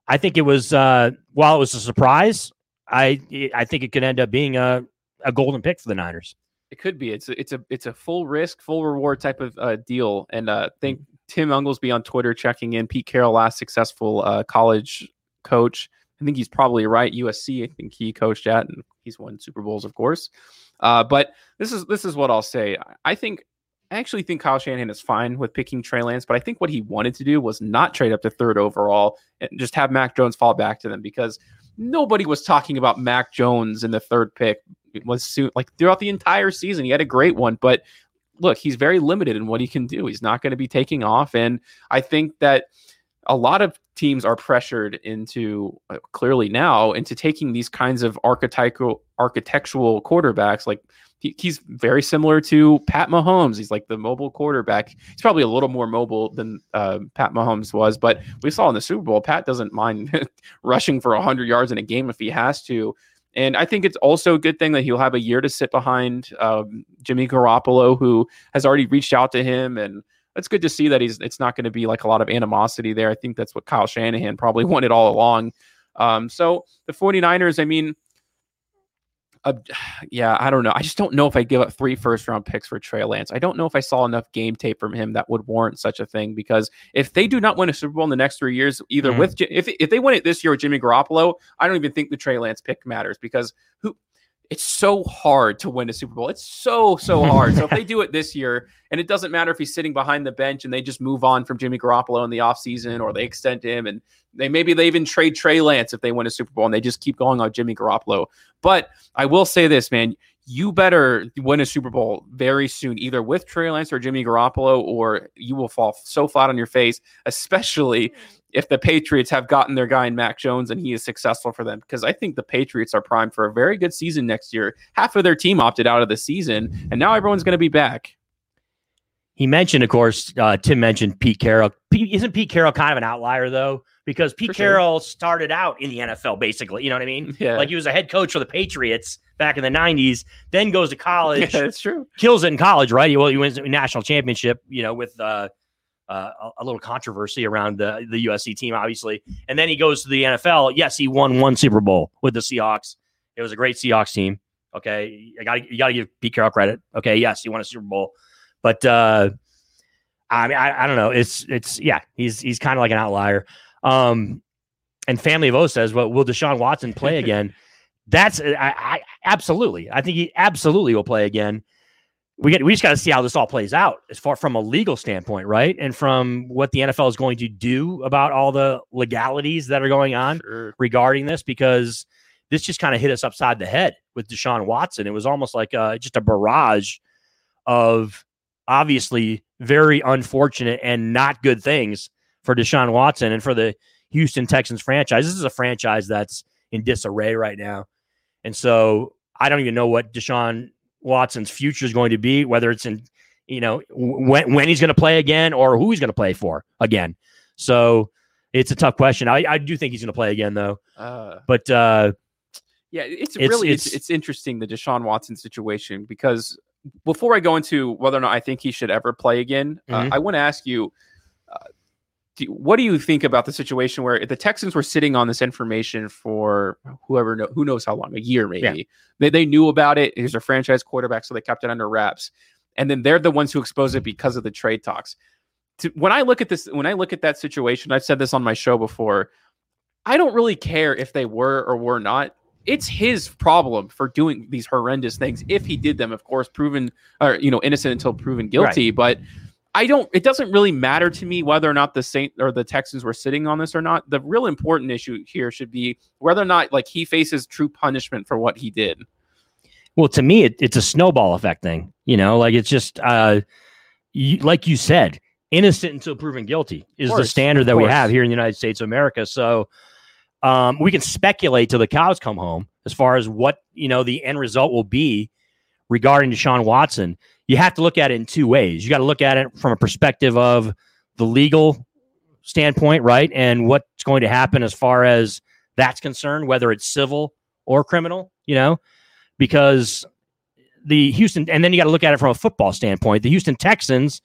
I think it was uh, while it was a surprise, I I think it could end up being a, a golden pick for the Niners. It could be. It's a, it's a it's a full risk, full reward type of uh, deal. And uh, think Tim Unglesby on Twitter checking in. Pete Carroll, last successful uh, college coach. I think he's probably right. USC, I think he coached at, and he's won Super Bowls, of course. Uh, but this is this is what I'll say. I think I actually think Kyle Shanahan is fine with picking Trey Lance, but I think what he wanted to do was not trade up to third overall and just have Mac Jones fall back to them because nobody was talking about Mac Jones in the third pick. It was soon like throughout the entire season. He had a great one, but look, he's very limited in what he can do. He's not going to be taking off. And I think that a lot of teams are pressured into uh, clearly now into taking these kinds of archetypal architectural quarterbacks like he, he's very similar to Pat Mahomes. He's like the mobile quarterback. He's probably a little more mobile than uh, Pat Mahomes was, but we saw in the Super Bowl, Pat doesn't mind rushing for 100 yards in a game if he has to. And I think it's also a good thing that he'll have a year to sit behind um, Jimmy Garoppolo, who has already reached out to him. And it's good to see that he's it's not going to be like a lot of animosity there. I think that's what Kyle Shanahan probably wanted all along. Um, so the 49ers, I mean, uh, yeah, I don't know. I just don't know if I give up three first round picks for Trey Lance. I don't know if I saw enough game tape from him that would warrant such a thing. Because if they do not win a Super Bowl in the next three years, either mm-hmm. with if if they win it this year with Jimmy Garoppolo, I don't even think the Trey Lance pick matters because who it's so hard to win a Super Bowl. It's so, so hard. so if they do it this year, and it doesn't matter if he's sitting behind the bench and they just move on from Jimmy Garoppolo in the offseason or they extend him and they maybe they even trade Trey Lance if they win a Super Bowl and they just keep going on Jimmy Garoppolo. But I will say this, man, you better win a Super Bowl very soon, either with Trey Lance or Jimmy Garoppolo, or you will fall so flat on your face, especially hmm. If the Patriots have gotten their guy in Mac Jones and he is successful for them. Because I think the Patriots are primed for a very good season next year. Half of their team opted out of the season, and now everyone's going to be back. He mentioned, of course, uh, Tim mentioned Pete Carroll. Pete, isn't Pete Carroll kind of an outlier, though? because Pete for Carroll sure. started out in the NFL, basically. You know what I mean? Yeah. Like he was a head coach for the Patriots back in the 90s, then goes to college. Yeah, that's true. Kills it in college, right? Well, he wins a national championship, you know, with uh, uh, a little controversy around the, the USC team, obviously. And then he goes to the NFL. Yes, he won one Super Bowl with the Seahawks. It was a great Seahawks team. Okay. I got you got to give Pete Carroll credit. Okay. Yes, he won a Super Bowl. But, uh, I mean, I, I don't know. It's, it's, yeah, he's, he's kind of like an outlier. Um, and Family of O says, "Well, will Deshaun Watson play again?" That's I, I, absolutely. I think he absolutely will play again. We get we just got to see how this all plays out as far from a legal standpoint, right? And from what the NFL is going to do about all the legalities that are going on sure. regarding this, because this just kind of hit us upside the head with Deshaun Watson. It was almost like uh, just a barrage of obviously very unfortunate and not good things for Deshaun Watson and for the Houston Texans franchise. This is a franchise that's in disarray right now. And so I don't even know what Deshaun Watson's future is going to be, whether it's in, you know, when, when he's going to play again or who he's going to play for again. So it's a tough question. I, I do think he's going to play again, though. Uh, but uh, yeah, it's, it's really it's, it's, it's interesting the Deshaun Watson situation because before I go into whether or not I think he should ever play again, uh, mm-hmm. uh, I want to ask you do, what do you think about the situation where the Texans were sitting on this information for whoever know, who knows how long, a year maybe? Yeah. They, they knew about it. He's a franchise quarterback, so they kept it under wraps. And then they're the ones who expose it because of the trade talks. To, when I look at this, when I look at that situation, I've said this on my show before. I don't really care if they were or were not. It's his problem for doing these horrendous things. If he did them, of course, proven or you know innocent until proven guilty. Right. But I don't. It doesn't really matter to me whether or not the Saint or the Texans were sitting on this or not. The real important issue here should be whether or not like he faces true punishment for what he did. Well, to me, it, it's a snowball effect thing. You know, like it's just uh, you, like you said, innocent until proven guilty is course, the standard that we have here in the United States of America. So um, we can speculate till the cows come home as far as what you know the end result will be regarding Deshaun Watson, you have to look at it in two ways. You got to look at it from a perspective of the legal standpoint, right? And what's going to happen as far as that's concerned, whether it's civil or criminal, you know, because the Houston, and then you got to look at it from a football standpoint. The Houston Texans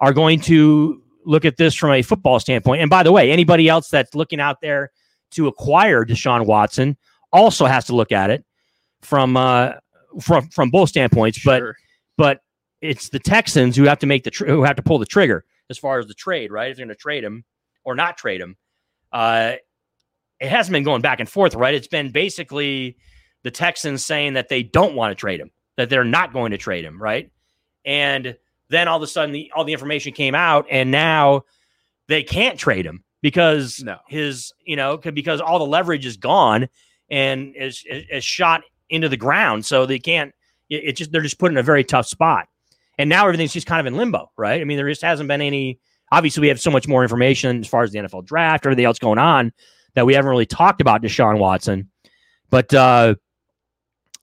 are going to look at this from a football standpoint. And by the way, anybody else that's looking out there to acquire Deshaun Watson also has to look at it from uh, from from both standpoints. Sure. But but it's the Texans who have to make the tr- who have to pull the trigger as far as the trade, right? If they're going to trade him or not trade him, uh, it hasn't been going back and forth, right? It's been basically the Texans saying that they don't want to trade him, that they're not going to trade him, right? And then all of a sudden, the, all the information came out, and now they can't trade him because no. his, you know, because all the leverage is gone and is, is, shot into the ground. So they can't. It, it just they're just put in a very tough spot. And now everything's just kind of in limbo, right? I mean, there just hasn't been any. Obviously, we have so much more information as far as the NFL draft, everything else going on that we haven't really talked about Deshaun Watson. But uh,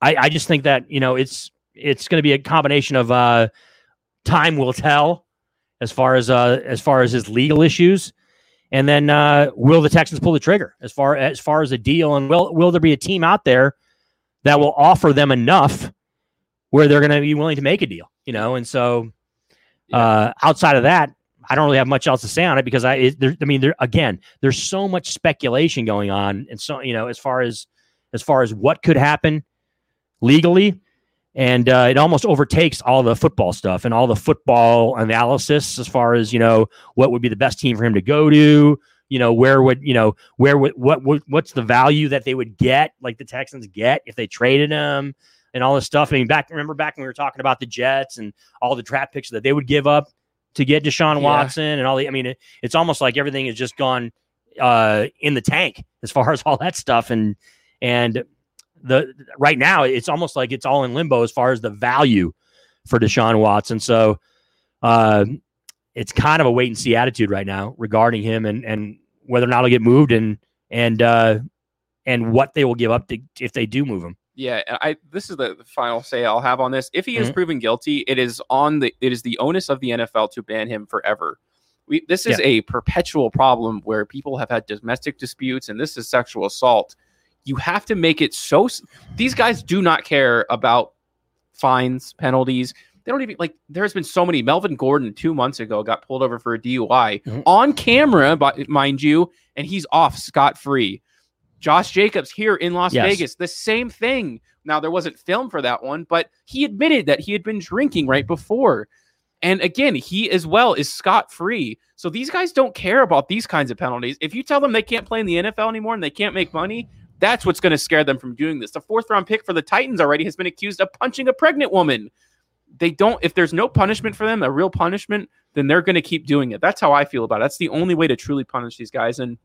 I, I just think that you know it's it's going to be a combination of uh, time will tell as far as uh, as far as his legal issues, and then uh, will the Texans pull the trigger as far as far as a deal, and will will there be a team out there that will offer them enough where they're going to be willing to make a deal, you know? And so uh, outside of that, I don't really have much else to say on it because I, it, there, I mean, there again, there's so much speculation going on, and so you know, as far as as far as what could happen legally, and uh, it almost overtakes all the football stuff and all the football analysis as far as you know what would be the best team for him to go to, you know where would you know where would what, what what's the value that they would get like the Texans get if they traded him and all this stuff. I mean, back remember back when we were talking about the Jets and all the draft picks that they would give up to get Deshaun yeah. Watson and all the. I mean, it, it's almost like everything has just gone uh, in the tank as far as all that stuff and and the right now it's almost like it's all in limbo as far as the value for Deshaun Watson. So. Uh, it's kind of a wait and see attitude right now regarding him and and whether or not he'll get moved and and uh, and what they will give up to, if they do move him. Yeah, I this is the final say I'll have on this. If he is mm-hmm. proven guilty, it is on the it is the onus of the NFL to ban him forever. We this is yeah. a perpetual problem where people have had domestic disputes and this is sexual assault. You have to make it so these guys do not care about fines, penalties. They don't even like. There's been so many. Melvin Gordon two months ago got pulled over for a DUI mm-hmm. on camera, but mind you, and he's off scot free. Josh Jacobs here in Las yes. Vegas, the same thing. Now there wasn't film for that one, but he admitted that he had been drinking right before. And again, he as well is scot free. So these guys don't care about these kinds of penalties. If you tell them they can't play in the NFL anymore and they can't make money, that's what's going to scare them from doing this. The fourth round pick for the Titans already has been accused of punching a pregnant woman they don't if there's no punishment for them a real punishment then they're going to keep doing it that's how i feel about it that's the only way to truly punish these guys and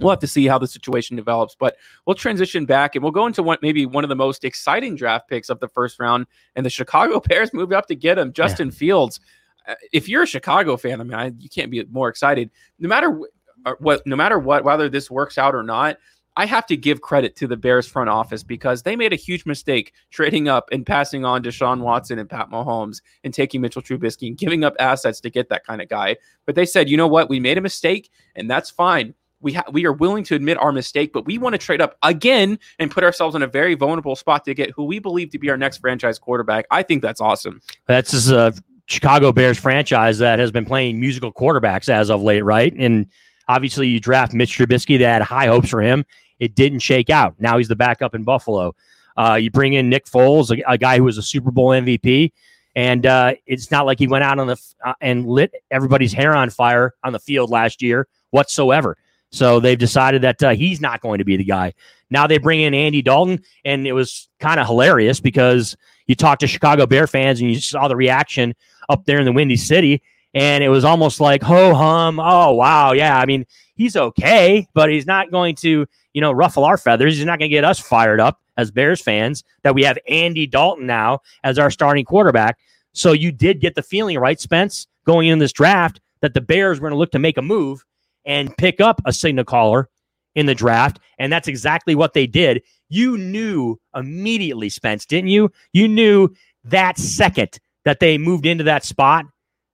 we'll have to see how the situation develops but we'll transition back and we'll go into what maybe one of the most exciting draft picks of the first round and the chicago bears moved up to get him justin yeah. fields uh, if you're a chicago fan i mean I, you can't be more excited no matter uh, what no matter what whether this works out or not I have to give credit to the Bears front office because they made a huge mistake trading up and passing on Deshaun Watson and Pat Mahomes and taking Mitchell Trubisky and giving up assets to get that kind of guy. But they said, you know what, we made a mistake, and that's fine. We ha- we are willing to admit our mistake, but we want to trade up again and put ourselves in a very vulnerable spot to get who we believe to be our next franchise quarterback. I think that's awesome. That's a Chicago Bears franchise that has been playing musical quarterbacks as of late, right? And Obviously, you draft Mitch Trubisky. They had high hopes for him. It didn't shake out. Now he's the backup in Buffalo. Uh, you bring in Nick Foles, a, a, guy who was a Super Bowl MVP, and uh, it's not like he went out on the uh, and lit everybody's hair on fire on the field last year whatsoever. So they've decided that uh, he's not going to be the guy. Now they bring in Andy Dalton, and it was kind of hilarious because you talk to Chicago Bear fans and you saw the reaction up there in the Windy City, and it was almost like ho hum. Oh wow, yeah. I mean, he's okay, but he's not going to you know ruffle our feathers. He's not going to get us fired up as Bears fans that we have Andy Dalton now as our starting quarterback. So you did get the feeling, right, Spence, going in this draft that the Bears were going to look to make a move and pick up a signal caller in the draft, and that's exactly what they did. You knew immediately, Spence, didn't you? You knew that second that they moved into that spot,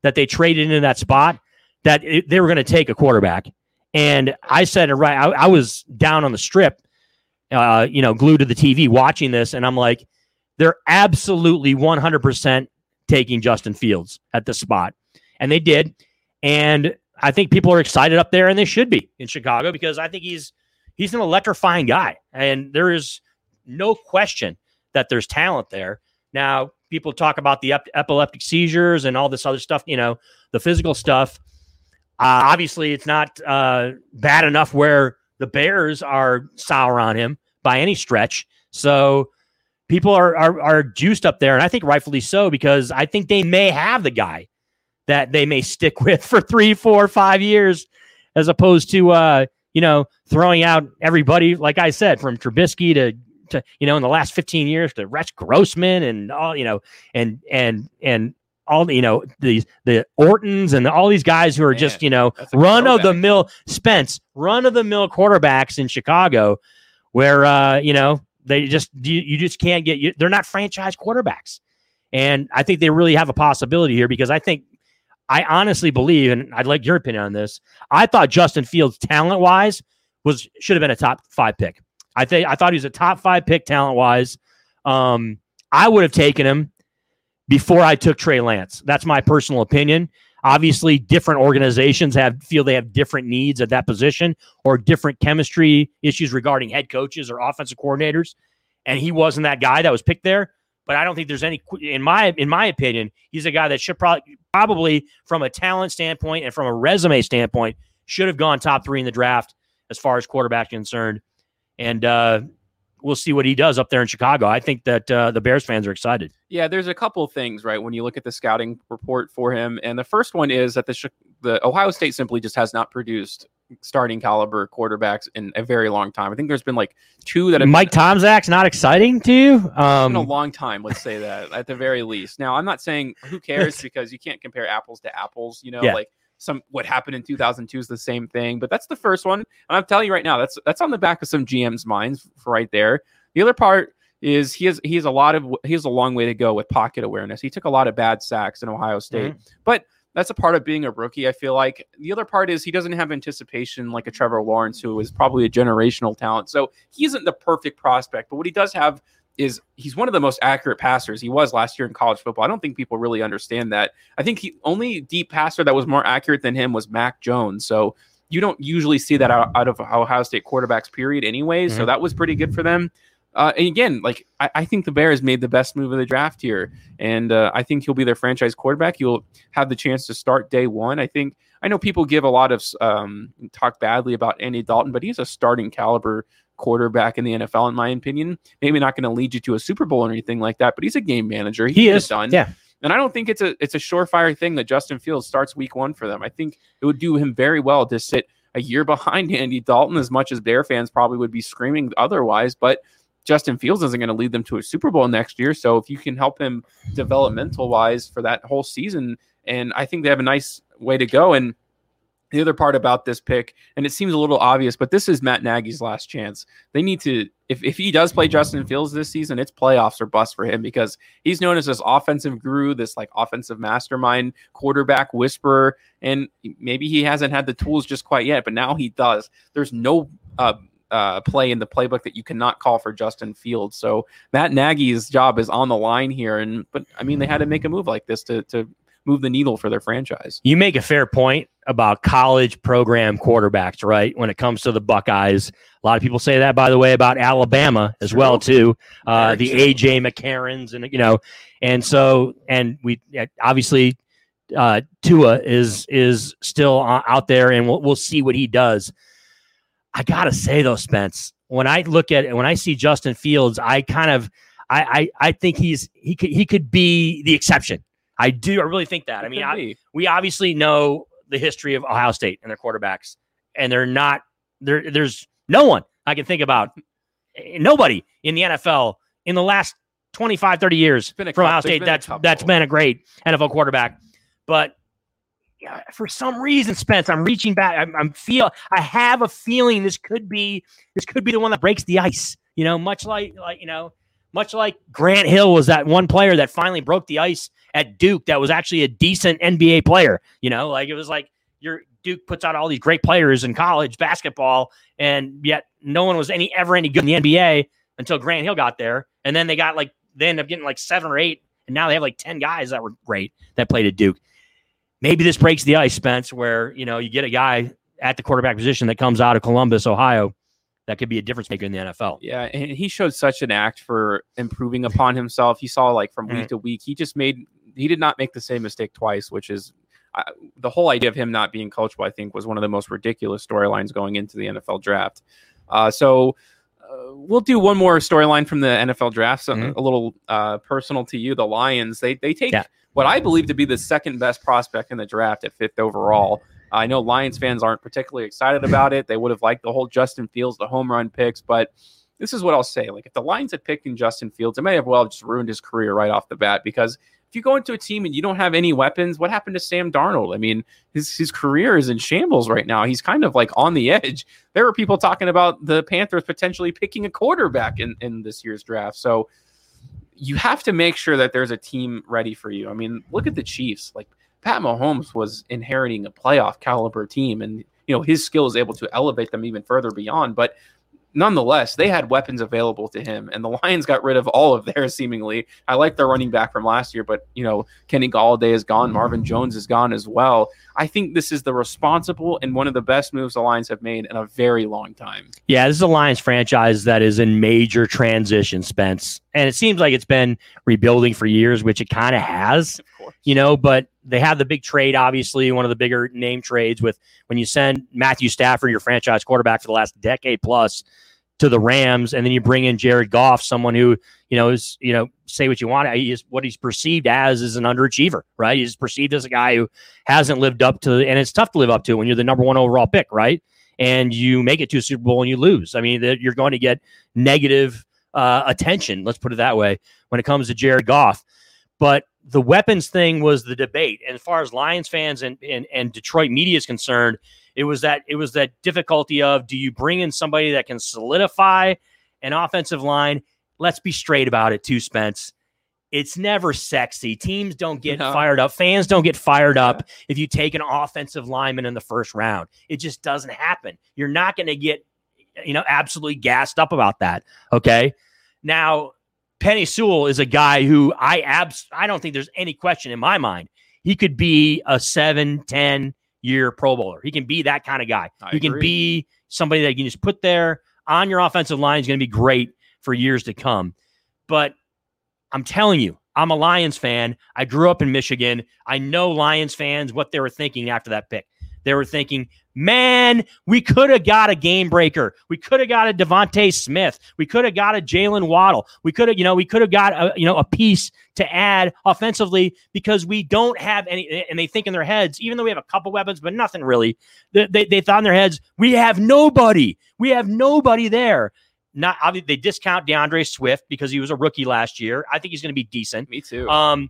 that they traded into that spot, that it, they were going to take a quarterback. And I said it right. I, I was down on the strip, uh, you know, glued to the TV watching this, and I'm like, they're absolutely 100% taking Justin Fields at the spot. And they did. And I think people are excited up there, and they should be in Chicago because I think he's he's an electrifying guy, and there is no question that there's talent there. Now, people talk about the ep- epileptic seizures and all this other stuff, you know, the physical stuff. Uh, obviously, it's not uh, bad enough where the Bears are sour on him by any stretch. So people are, are are juiced up there, and I think rightfully so because I think they may have the guy that they may stick with for three, four, five years, as opposed to uh, you know throwing out everybody. Like I said, from Trubisky to to you know in the last 15 years to Rex Grossman and all you know and and and all you know these the Ortons and all these guys who are Man, just you know run of the mill Spence run of the mill quarterbacks in Chicago where uh you know they just you, you just can't get you they're not franchise quarterbacks and I think they really have a possibility here because I think I honestly believe and I'd like your opinion on this I thought Justin Fields talent wise was should have been a top 5 pick I think I thought he was a top 5 pick talent wise um I would have taken him before I took Trey Lance. That's my personal opinion. Obviously, different organizations have feel they have different needs at that position or different chemistry issues regarding head coaches or offensive coordinators. And he wasn't that guy that was picked there. But I don't think there's any in my in my opinion, he's a guy that should probably probably from a talent standpoint and from a resume standpoint should have gone top three in the draft as far as quarterback concerned. And uh, we'll see what he does up there in Chicago. I think that uh, the Bears fans are excited. Yeah, there's a couple of things, right? When you look at the scouting report for him, and the first one is that the the Ohio State simply just has not produced starting caliber quarterbacks in a very long time. I think there's been like two that have Mike Tomczak's not exciting to you? Um, a long time. Let's say that at the very least. Now, I'm not saying who cares because you can't compare apples to apples. You know, Yeah. like some what happened in 2002 is the same thing. But that's the first one, and I'm telling you right now, that's that's on the back of some GM's minds for right there. The other part is he has he has a lot of he has a long way to go with pocket awareness. He took a lot of bad sacks in Ohio State, but that's a part of being a rookie. I feel like the other part is he doesn't have anticipation like a Trevor Lawrence, who is probably a generational talent. So he isn't the perfect prospect, but what he does have is he's one of the most accurate passers. He was last year in college football. I don't think people really understand that. I think he only deep passer that was more accurate than him was Mac Jones. So you don't usually see that out, out of Ohio State quarterbacks, period, anyway. So Mhm. that was pretty good for them. Uh, and again, like I, I think the Bears made the best move of the draft here, and uh, I think he'll be their franchise quarterback. You'll have the chance to start day one. I think I know people give a lot of um, talk badly about Andy Dalton, but he's a starting caliber quarterback in the NFL, in my opinion. Maybe not going to lead you to a Super Bowl or anything like that, but he's a game manager. he it is done. Yeah. And I don't think it's a it's a surefire thing that Justin Fields starts week one for them. I think it would do him very well to sit a year behind Andy Dalton, as much as Bear fans probably would be screaming otherwise. But Justin Fields isn't going to lead them to a Super Bowl next year. So if you can help him developmental wise for that whole season, and I think they have a nice way to go. And the other part about this pick, and it seems a little obvious, but this is Matt Nagy's last chance. They need to, if, if he does play Justin Fields this season, it's playoffs or bust for him because he's known as this offensive guru, this like offensive mastermind, quarterback whisperer, and maybe he hasn't had the tools just quite yet, but now he does. There's no uh, uh, play in the playbook that you cannot call for Justin Fields. So Matt Nagy's job is on the line here, and but I mean they had to make a move like this to to move the needle for their franchise. You make a fair point about college program quarterbacks, right? When it comes to the Buckeyes, a lot of people say that, by the way, about Alabama as True. well too. Uh, the. AJ McCarrons, and you know, and so and we obviously uh, Tua is is still out there, and we'll we'll see what he does. I gotta say though, Spence, when I look at it, when I see Justin Fields, I kind of I I, I think he's he could he could be the exception. I do. I really think that. I mean, I, we obviously know the history of Ohio State and their quarterbacks, and they're not there. There's no one I can think about, nobody in the NFL in the last 25, 30 years from Ohio State that's that's been a great NFL quarterback. But for some reason, Spence, I'm reaching back. I'm, I'm feel. I have a feeling this could be this could be the one that breaks the ice. You know, much like like you know, Much like Grant Hill was that one player that finally broke the ice at Duke that was actually a decent NBA player. You know, like it was like your Duke puts out all these great players in college basketball, and yet no one was any ever any good in the NBA until Grant Hill got there. And then they got like they ended up getting like seven or eight, and now they have like 10 guys that were great that played at Duke. Maybe this breaks the ice, Spence, where you know you get a guy at the quarterback position that comes out of Columbus, Ohio, that could be a difference maker in the NFL. Yeah, and he showed such an act for improving upon himself. He saw like from week Mhm. to week, he just made he did not make the same mistake twice, which is uh, the whole idea of him not being coachable. I think was one of the most ridiculous storylines going into the NFL draft. Uh, so. Uh, we'll do one more storyline from the NFL draft, something Mhm. a little uh, personal to you. The Lions, they they take Yeah. What I believe to be the second best prospect in the draft at fifth overall. I know Lions fans aren't particularly excited about it. They would have liked the whole Justin Fields, the home run picks, but this is what I'll say. Like, if the Lions had picked in Justin Fields, it may have well just ruined his career right off the bat because if you go into a team and you don't have any weapons, what happened to Sam Darnold? I mean, his his career is in shambles right now. He's kind of like on the edge. There were people talking about the Panthers potentially picking a quarterback in, in this year's draft. So you have to make sure that there's a team ready for you. I mean, look at the Chiefs. Like Pat Mahomes was inheriting a playoff caliber team, and you know his skill is able to elevate them even further beyond. But nonetheless, they had weapons available to him, and the Lions got rid of all of theirs seemingly. I like their running back from last year, but you know Kenny Golladay is gone, Marvin Jones is gone as well. I think this is the responsible and one of the best moves the Lions have made in a very long time. Yeah, this is a Lions franchise that is in major transition, Spence. And it seems like it's been rebuilding for years, which it kind of has, Of you know, but they have the big trade, obviously, one of the bigger name trades with when you send Matthew Stafford, your franchise quarterback for the last decade plus, to the Rams, and then you bring in Jared Goff, someone who, you know, is, you know, say what you want. He is what he's perceived as is an underachiever, right? He's perceived as a guy who hasn't lived up to, and it's tough to live up to when you're the number one overall pick, right? And you make it to a Super Bowl and you lose. I mean, you're going to get negative uh, attention. Let's put it that way when it comes to Jared Goff. But the weapons thing was the debate. And as far as Lions fans and, and, and Detroit media is concerned, it was that it was that difficulty of do you bring in somebody that can solidify an offensive line? Let's be straight about it too, Spence. It's never sexy. Teams don't get No. fired up. Fans don't get fired up if you take an offensive lineman in the first round. It just doesn't happen. You're not going to get, you know, absolutely gassed up about that. Okay. Now, Penei Sewell is a guy who I abs I don't think there's any question in my mind. He could be a seven, 10 year Pro Bowler. He can be that kind of guy. I he can be somebody that you can just put there on your offensive line. Is going to be great for years to come. But I'm telling you, I'm a Lions fan. I grew up in Michigan. I know Lions fans what they were thinking after that pick. They were thinking, man, we could have got a game breaker. We could have got a DeVonta Smith. We could have got a Jalen Waddle. We could have, you know, we could have got a, you know, a piece to add offensively because we don't have any. And they think in their heads, even though we have a couple weapons, but nothing really. They, they, they thought in their heads, we have nobody. We have nobody there. Not obviously they discount D'Andre Swift because he was a rookie last year. I think he's going to be decent. me too. Um,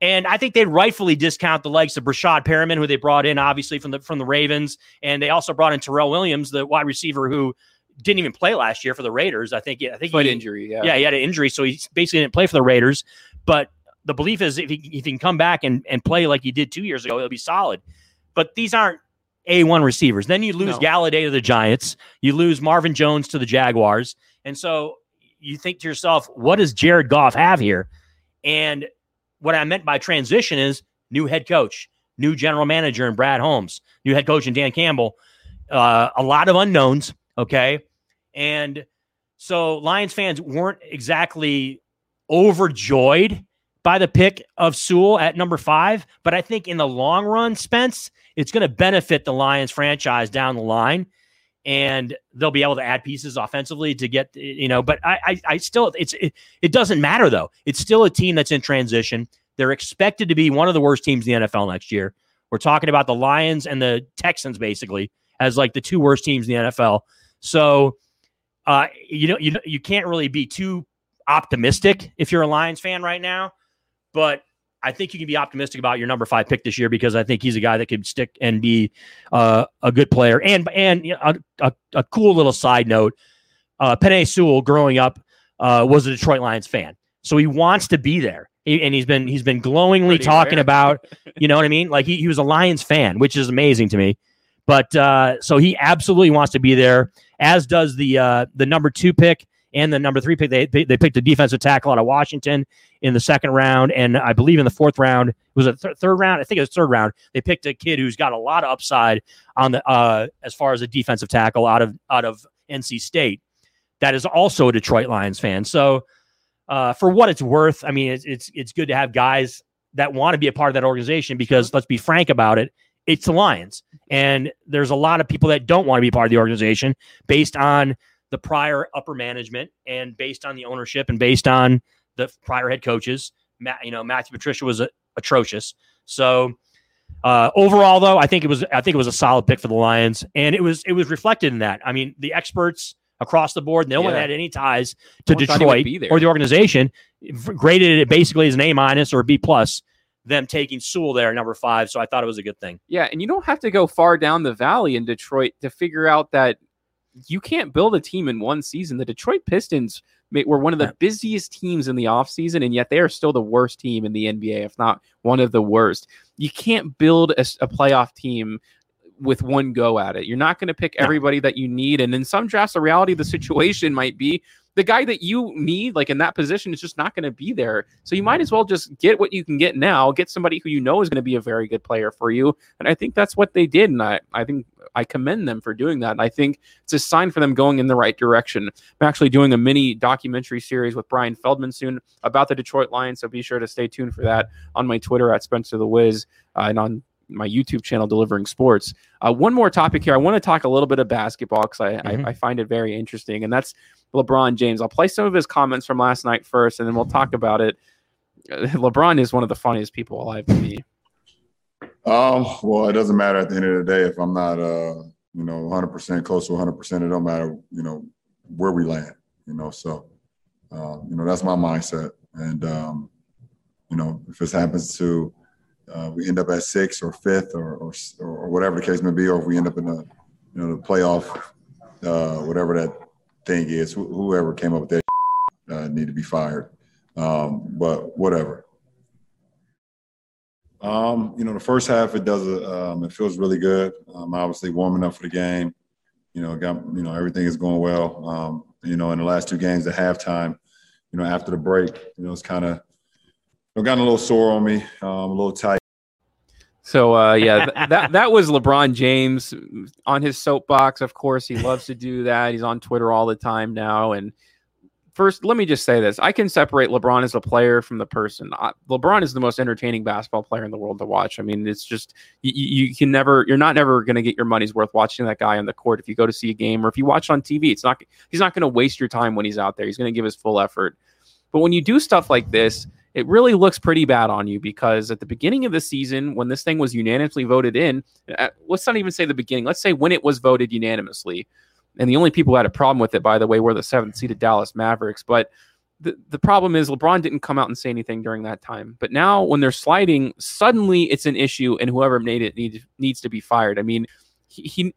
and I think they rightfully discount the likes of Breshad Perriman, who they brought in obviously from the from the Ravens, and they also brought in Tyrell Williams, the wide receiver who didn't even play last year for the Raiders. I think I think he, injury, yeah. yeah, he had an injury, so he basically didn't play for the Raiders. But the belief is if he, if he can come back and, and play like he did two years ago, he'll be solid. But these aren't A1 receivers. Then you lose No. Golladay to the Giants, you lose Marvin Jones to the Jaguars. And so you think to yourself, what does Jared Goff have here? And what I meant by transition is new head coach, new general manager and Brad Holmes, new head coach and Dan Campbell. Uh, a lot of unknowns. Okay. And so Lions fans weren't exactly overjoyed by the pick of Sewell at number five. But I think in the long run, Spence, it's going to benefit the Lions franchise down the line. And they'll be able to add pieces offensively to get, you know, but I, I, I still, it's, it, it doesn't matter though. It's still a team that's in transition. They're expected to be one of the worst teams in the NFL next year. We're talking about the Lions and the Texans basically as like the two worst teams in the NFL. So, uh, you know, you you can't really be too optimistic if you're a Lions fan right now, but I think you can be optimistic about your number five pick this year because I think he's a guy that could stick and be uh, a good player. And and you know, a, a, a cool little side note: uh, Penei Sewell, growing up uh, was a Detroit Lions fan. So he wants to be there. He, and he's been he's been glowingly Pretty talking rare. about, you know what I mean? Like he, he was a Lions fan, which is amazing to me. But uh, so he absolutely wants to be there, as does the uh, the number two pick and the number three pick. They they, picked a defensive tackle out of Washington in the second round, and I believe in the fourth round it was a th- third round. I think it was third round. They picked a kid who's got a lot of upside on the uh, as far as a defensive tackle out of out of NC State. That is also a Detroit Lions fan. So uh, for what it's worth, I mean, it's it's it's good to have guys that want to be a part of that organization because let's be frank about it, it's the Lions, and there's a lot of people that don't want to be part of the organization based on the prior upper management and based on the ownership and based on the prior head coaches. Matt, you know, Matthew Patricia was uh, atrocious. So uh, overall, though, I think it was I think it was a solid pick for the Lions, and it was it was reflected in that. I mean, the experts across the board, no one had any ties to No one thought he would Detroit or the organization. Graded it basically as an A minus or a B plus. Them taking Sewell there number five, so I thought it was a good thing. Yeah, and you don't have to go far down the valley in Detroit to figure out that you can't build a team in one season. The Detroit Pistons were one of the busiest teams in the offseason, and yet they are still the worst team in the NBA, if not one of the worst. You can't build a playoff team with one go at it. You're not going to pick everybody that you need. And in some drafts, the reality of the situation might be the guy that you need, like in that position, is just not going to be there. So you might as well just get what you can get now, get somebody who you know is going to be a very good player for you. And I think that's what they did. And I, I think I commend them for doing that. And I think it's a sign for them going in the right direction. I'm actually doing a mini documentary series with Brian Feldman soon about the Detroit Lions. So be sure to stay tuned for that on my Twitter at Spencer the Wiz uh, and on my YouTube channel, Delivering Sports. Uh, one more topic here. I want to talk a little bit of basketball because I, Mhm. I, I find it very interesting, and that's LeBron James. I'll play some of his comments from last night first, and then we'll talk about it. Uh, LeBron is one of the funniest people alive to me. Um, well, it doesn't matter at the end of the day if I'm not, uh, you know, 100% close to 100%. It don't matter, you know, where we land, you know. So, uh, you know, that's my mindset. And, um, you know, if this happens to, uh, we end up at sixth or fifth or, or or whatever the case may be, or if we end up in the, you know, the playoff, uh, whatever that thing is, wh- whoever came up with that uh, need to be fired. Um, but whatever. Um, you know, the first half it does um, it feels really good. Um, obviously warming up for the game. You know, got you know everything is going well. Um, you know, in the last two games at halftime, you know, after the break, you know, it's kind of know, gotten a little sore on me, um, a little tight. So uh, yeah, th- that that was LeBron James on his soapbox. Of course, he loves to do that. He's on Twitter all the time now. And first, let me just say this: I can separate LeBron as a player from the person. I, LeBron is the most entertaining basketball player in the world to watch. I mean, it's just you, you can never, you're not never going to get your money's worth watching that guy on the court. If you go to see a game or if you watch on TV, it's not he's not going to waste your time when he's out there. He's going to give his full effort. But when you do stuff like this, it really looks pretty bad on you because at the beginning of the season, when this thing was unanimously voted in, uh, let's not even say the beginning, let's say when it was voted unanimously. And the only people who had a problem with it, by the way, were the seventh seeded Dallas Mavericks. But the, the problem is LeBron didn't come out and say anything during that time. But now when they're sliding, suddenly it's an issue, and whoever made it need, needs to be fired. I mean, he, he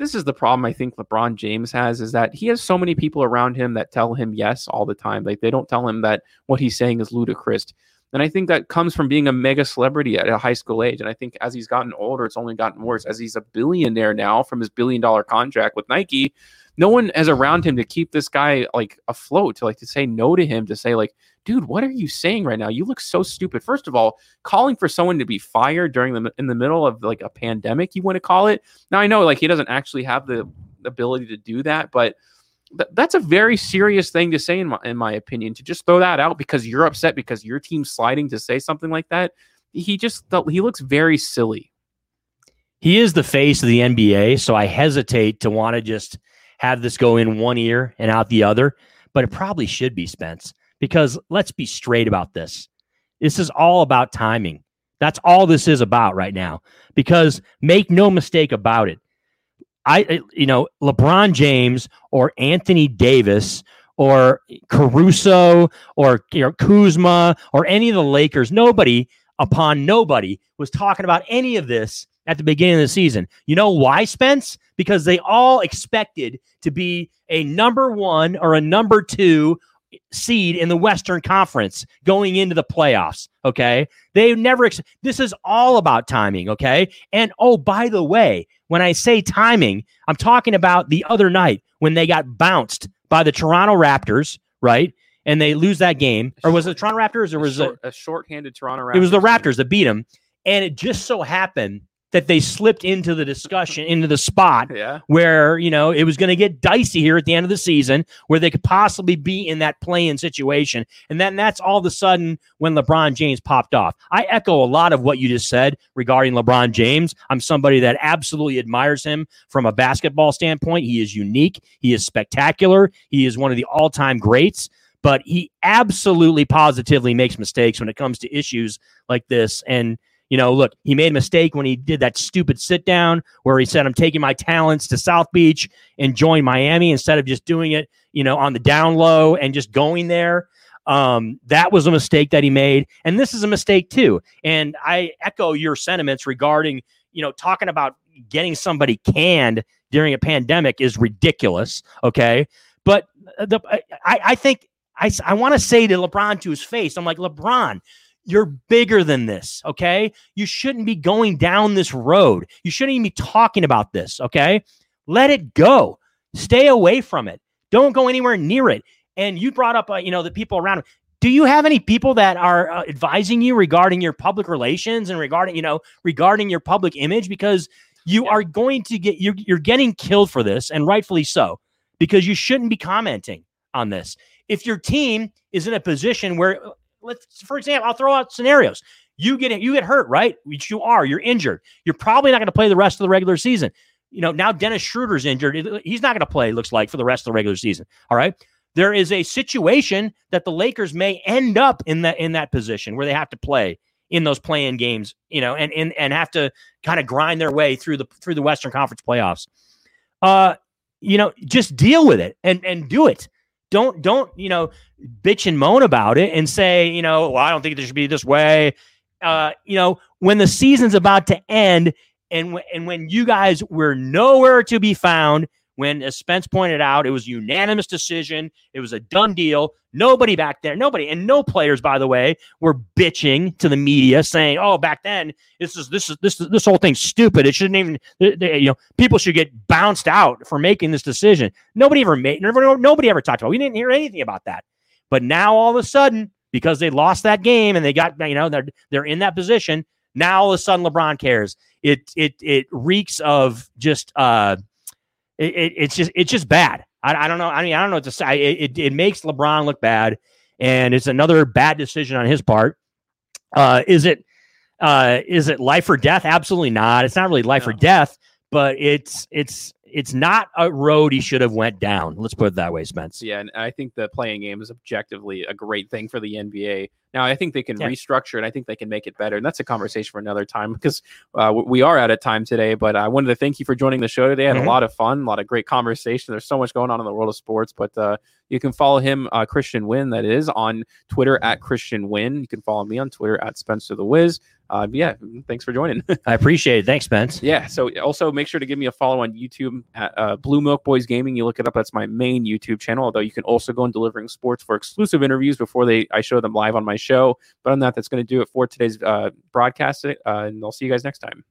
this is the problem I think LeBron James has is that he has so many people around him that tell him yes all the time. Like they don't tell him that what he's saying is ludicrous. And I think that comes from being a mega celebrity at a high school age. And I think as he's gotten older, it's only gotten worse. As he's a billionaire now from his billion dollar contract with Nike, no one is around him to keep this guy like afloat, to like to say no to him, to say, like, dude, what are you saying right now? You look so stupid. First of all, calling for someone to be fired during the in the middle of like a pandemic, you want to call it. Now I know like he doesn't actually have the ability to do that, but th- that's a very serious thing to say in my in my opinion. To just throw that out because you're upset because your team's sliding to say something like that, he just he looks very silly. He is the face of the NBA, so I hesitate to want to just have this go in one ear and out the other, but it probably should be Spence because let's be straight about this. This is all about timing. That's all this is about right now. Because make no mistake about it. I you know, LeBron James or Anthony Davis or Caruso or you know, Kuzma or any of the Lakers, nobody upon nobody was talking about any of this at the beginning of the season. You know why, Spence? Because they all expected to be a number one or a number two seed in the Western Conference going into the playoffs. Okay. They never, ex- this is all about timing. Okay. And oh, by the way, when I say timing, I'm talking about the other night when they got bounced by the Toronto Raptors, right? And they lose that game. Or was it the Toronto Raptors or was a, it? short, a short-handed Toronto Raptors. It was the Raptors that beat them. And it just so happened that they slipped into the discussion, into the spot Yeah. where, you know, it was going to get dicey here at the end of the season, where they could possibly be in that play in situation. And then that's all of a sudden when LeBron James popped off. I echo a lot of what you just said regarding LeBron James. I'm somebody that absolutely admires him from a basketball standpoint. He is unique, he is spectacular, he is one of the all time greats. But he absolutely positively makes mistakes when it comes to issues like this. And you know, look, he made a mistake when he did that stupid sit down where he said, I'm taking my talents to South Beach and join Miami instead of just doing it, you know, on the down low and just going there. Um, that was a mistake that he made. And this is a mistake too. And I echo your sentiments regarding, you know, talking about getting somebody canned during a pandemic is ridiculous. Okay. But the, I, I think I, I want to say to LeBron to his face, I'm like, LeBron, you're bigger than this, okay? You shouldn't be going down this road. You shouldn't even be talking about this, okay? Let it go. Stay away from it. Don't go anywhere near it. And you brought up, uh, you know, the people around him. Do you have any people that are uh, advising you regarding your public relations and regarding, you know, regarding your public image? Because you Yeah. are going to get, you're, you're getting killed for this, and rightfully so, because you shouldn't be commenting on this. If your team is in a position where let's for example, I'll throw out scenarios. You get you get hurt, right? Which you are, you're injured. You're probably not going to play the rest of the regular season. You know, now Dennis Schroeder's injured. He's not going to play, looks like, for the rest of the regular season. All right. There is a situation that the Lakers may end up in that in that position where they have to play in those play-in games, you know, and and and have to kind of grind their way through the through the Western Conference playoffs. Uh, you know, just deal with it and and do it. Don't don't you know bitch and moan about it and say you know well I don't think there should be this way. Uh, you know when the season's about to end and w- and when you guys were nowhere to be found. When, as Spence pointed out, it was a unanimous decision. It was a done deal. Nobody back there, nobody, and no players, by the way, were bitching to the media saying, "Oh, back then, this is this is this is this whole thing's stupid. It shouldn't even, th- th- you know, people should get bounced out for making this decision." Nobody ever made, nobody, nobody ever talked about. it. We didn't hear anything about that. But now all of a sudden, because they lost that game and they got, you know, they're they're in that position. Now all of a sudden, LeBron cares. It it it reeks of just uh, it, it it's just it's just bad. I, I don't know. I mean, I don't know what to say. It, it it makes LeBron look bad, and it's another bad decision on his part. Uh, is it uh, is it life or death? Absolutely not. It's not really life or death, but it's it's it's not a road he should have went down. Let's put it that way, Spence. Yeah, and I think the play-in game is objectively a great thing for the NBA. Now, I think they can Yeah. restructure it. I think they can make it better, and that's a conversation for another time because uh, we are out of time today. But I wanted to thank you for joining the show today. I had Mhm. a lot of fun, a lot of great conversation. There's so much going on in the world of sports, but uh, you can follow him, uh, Christian Win, that is on Twitter at Christian Win. You can follow me on Twitter at Spencer the Wiz. Uh, yeah, thanks for joining. I appreciate it. Thanks, Spence. Yeah. So also make sure to give me a follow on YouTube at uh, Blue Milk Boys Gaming. You look it up. That's my main YouTube channel. Although you can also go on Delivering Sports for exclusive interviews before they I show them live on my show. But on that, that's going to do it for today's uh, broadcast. Uh, and I'll see you guys next time.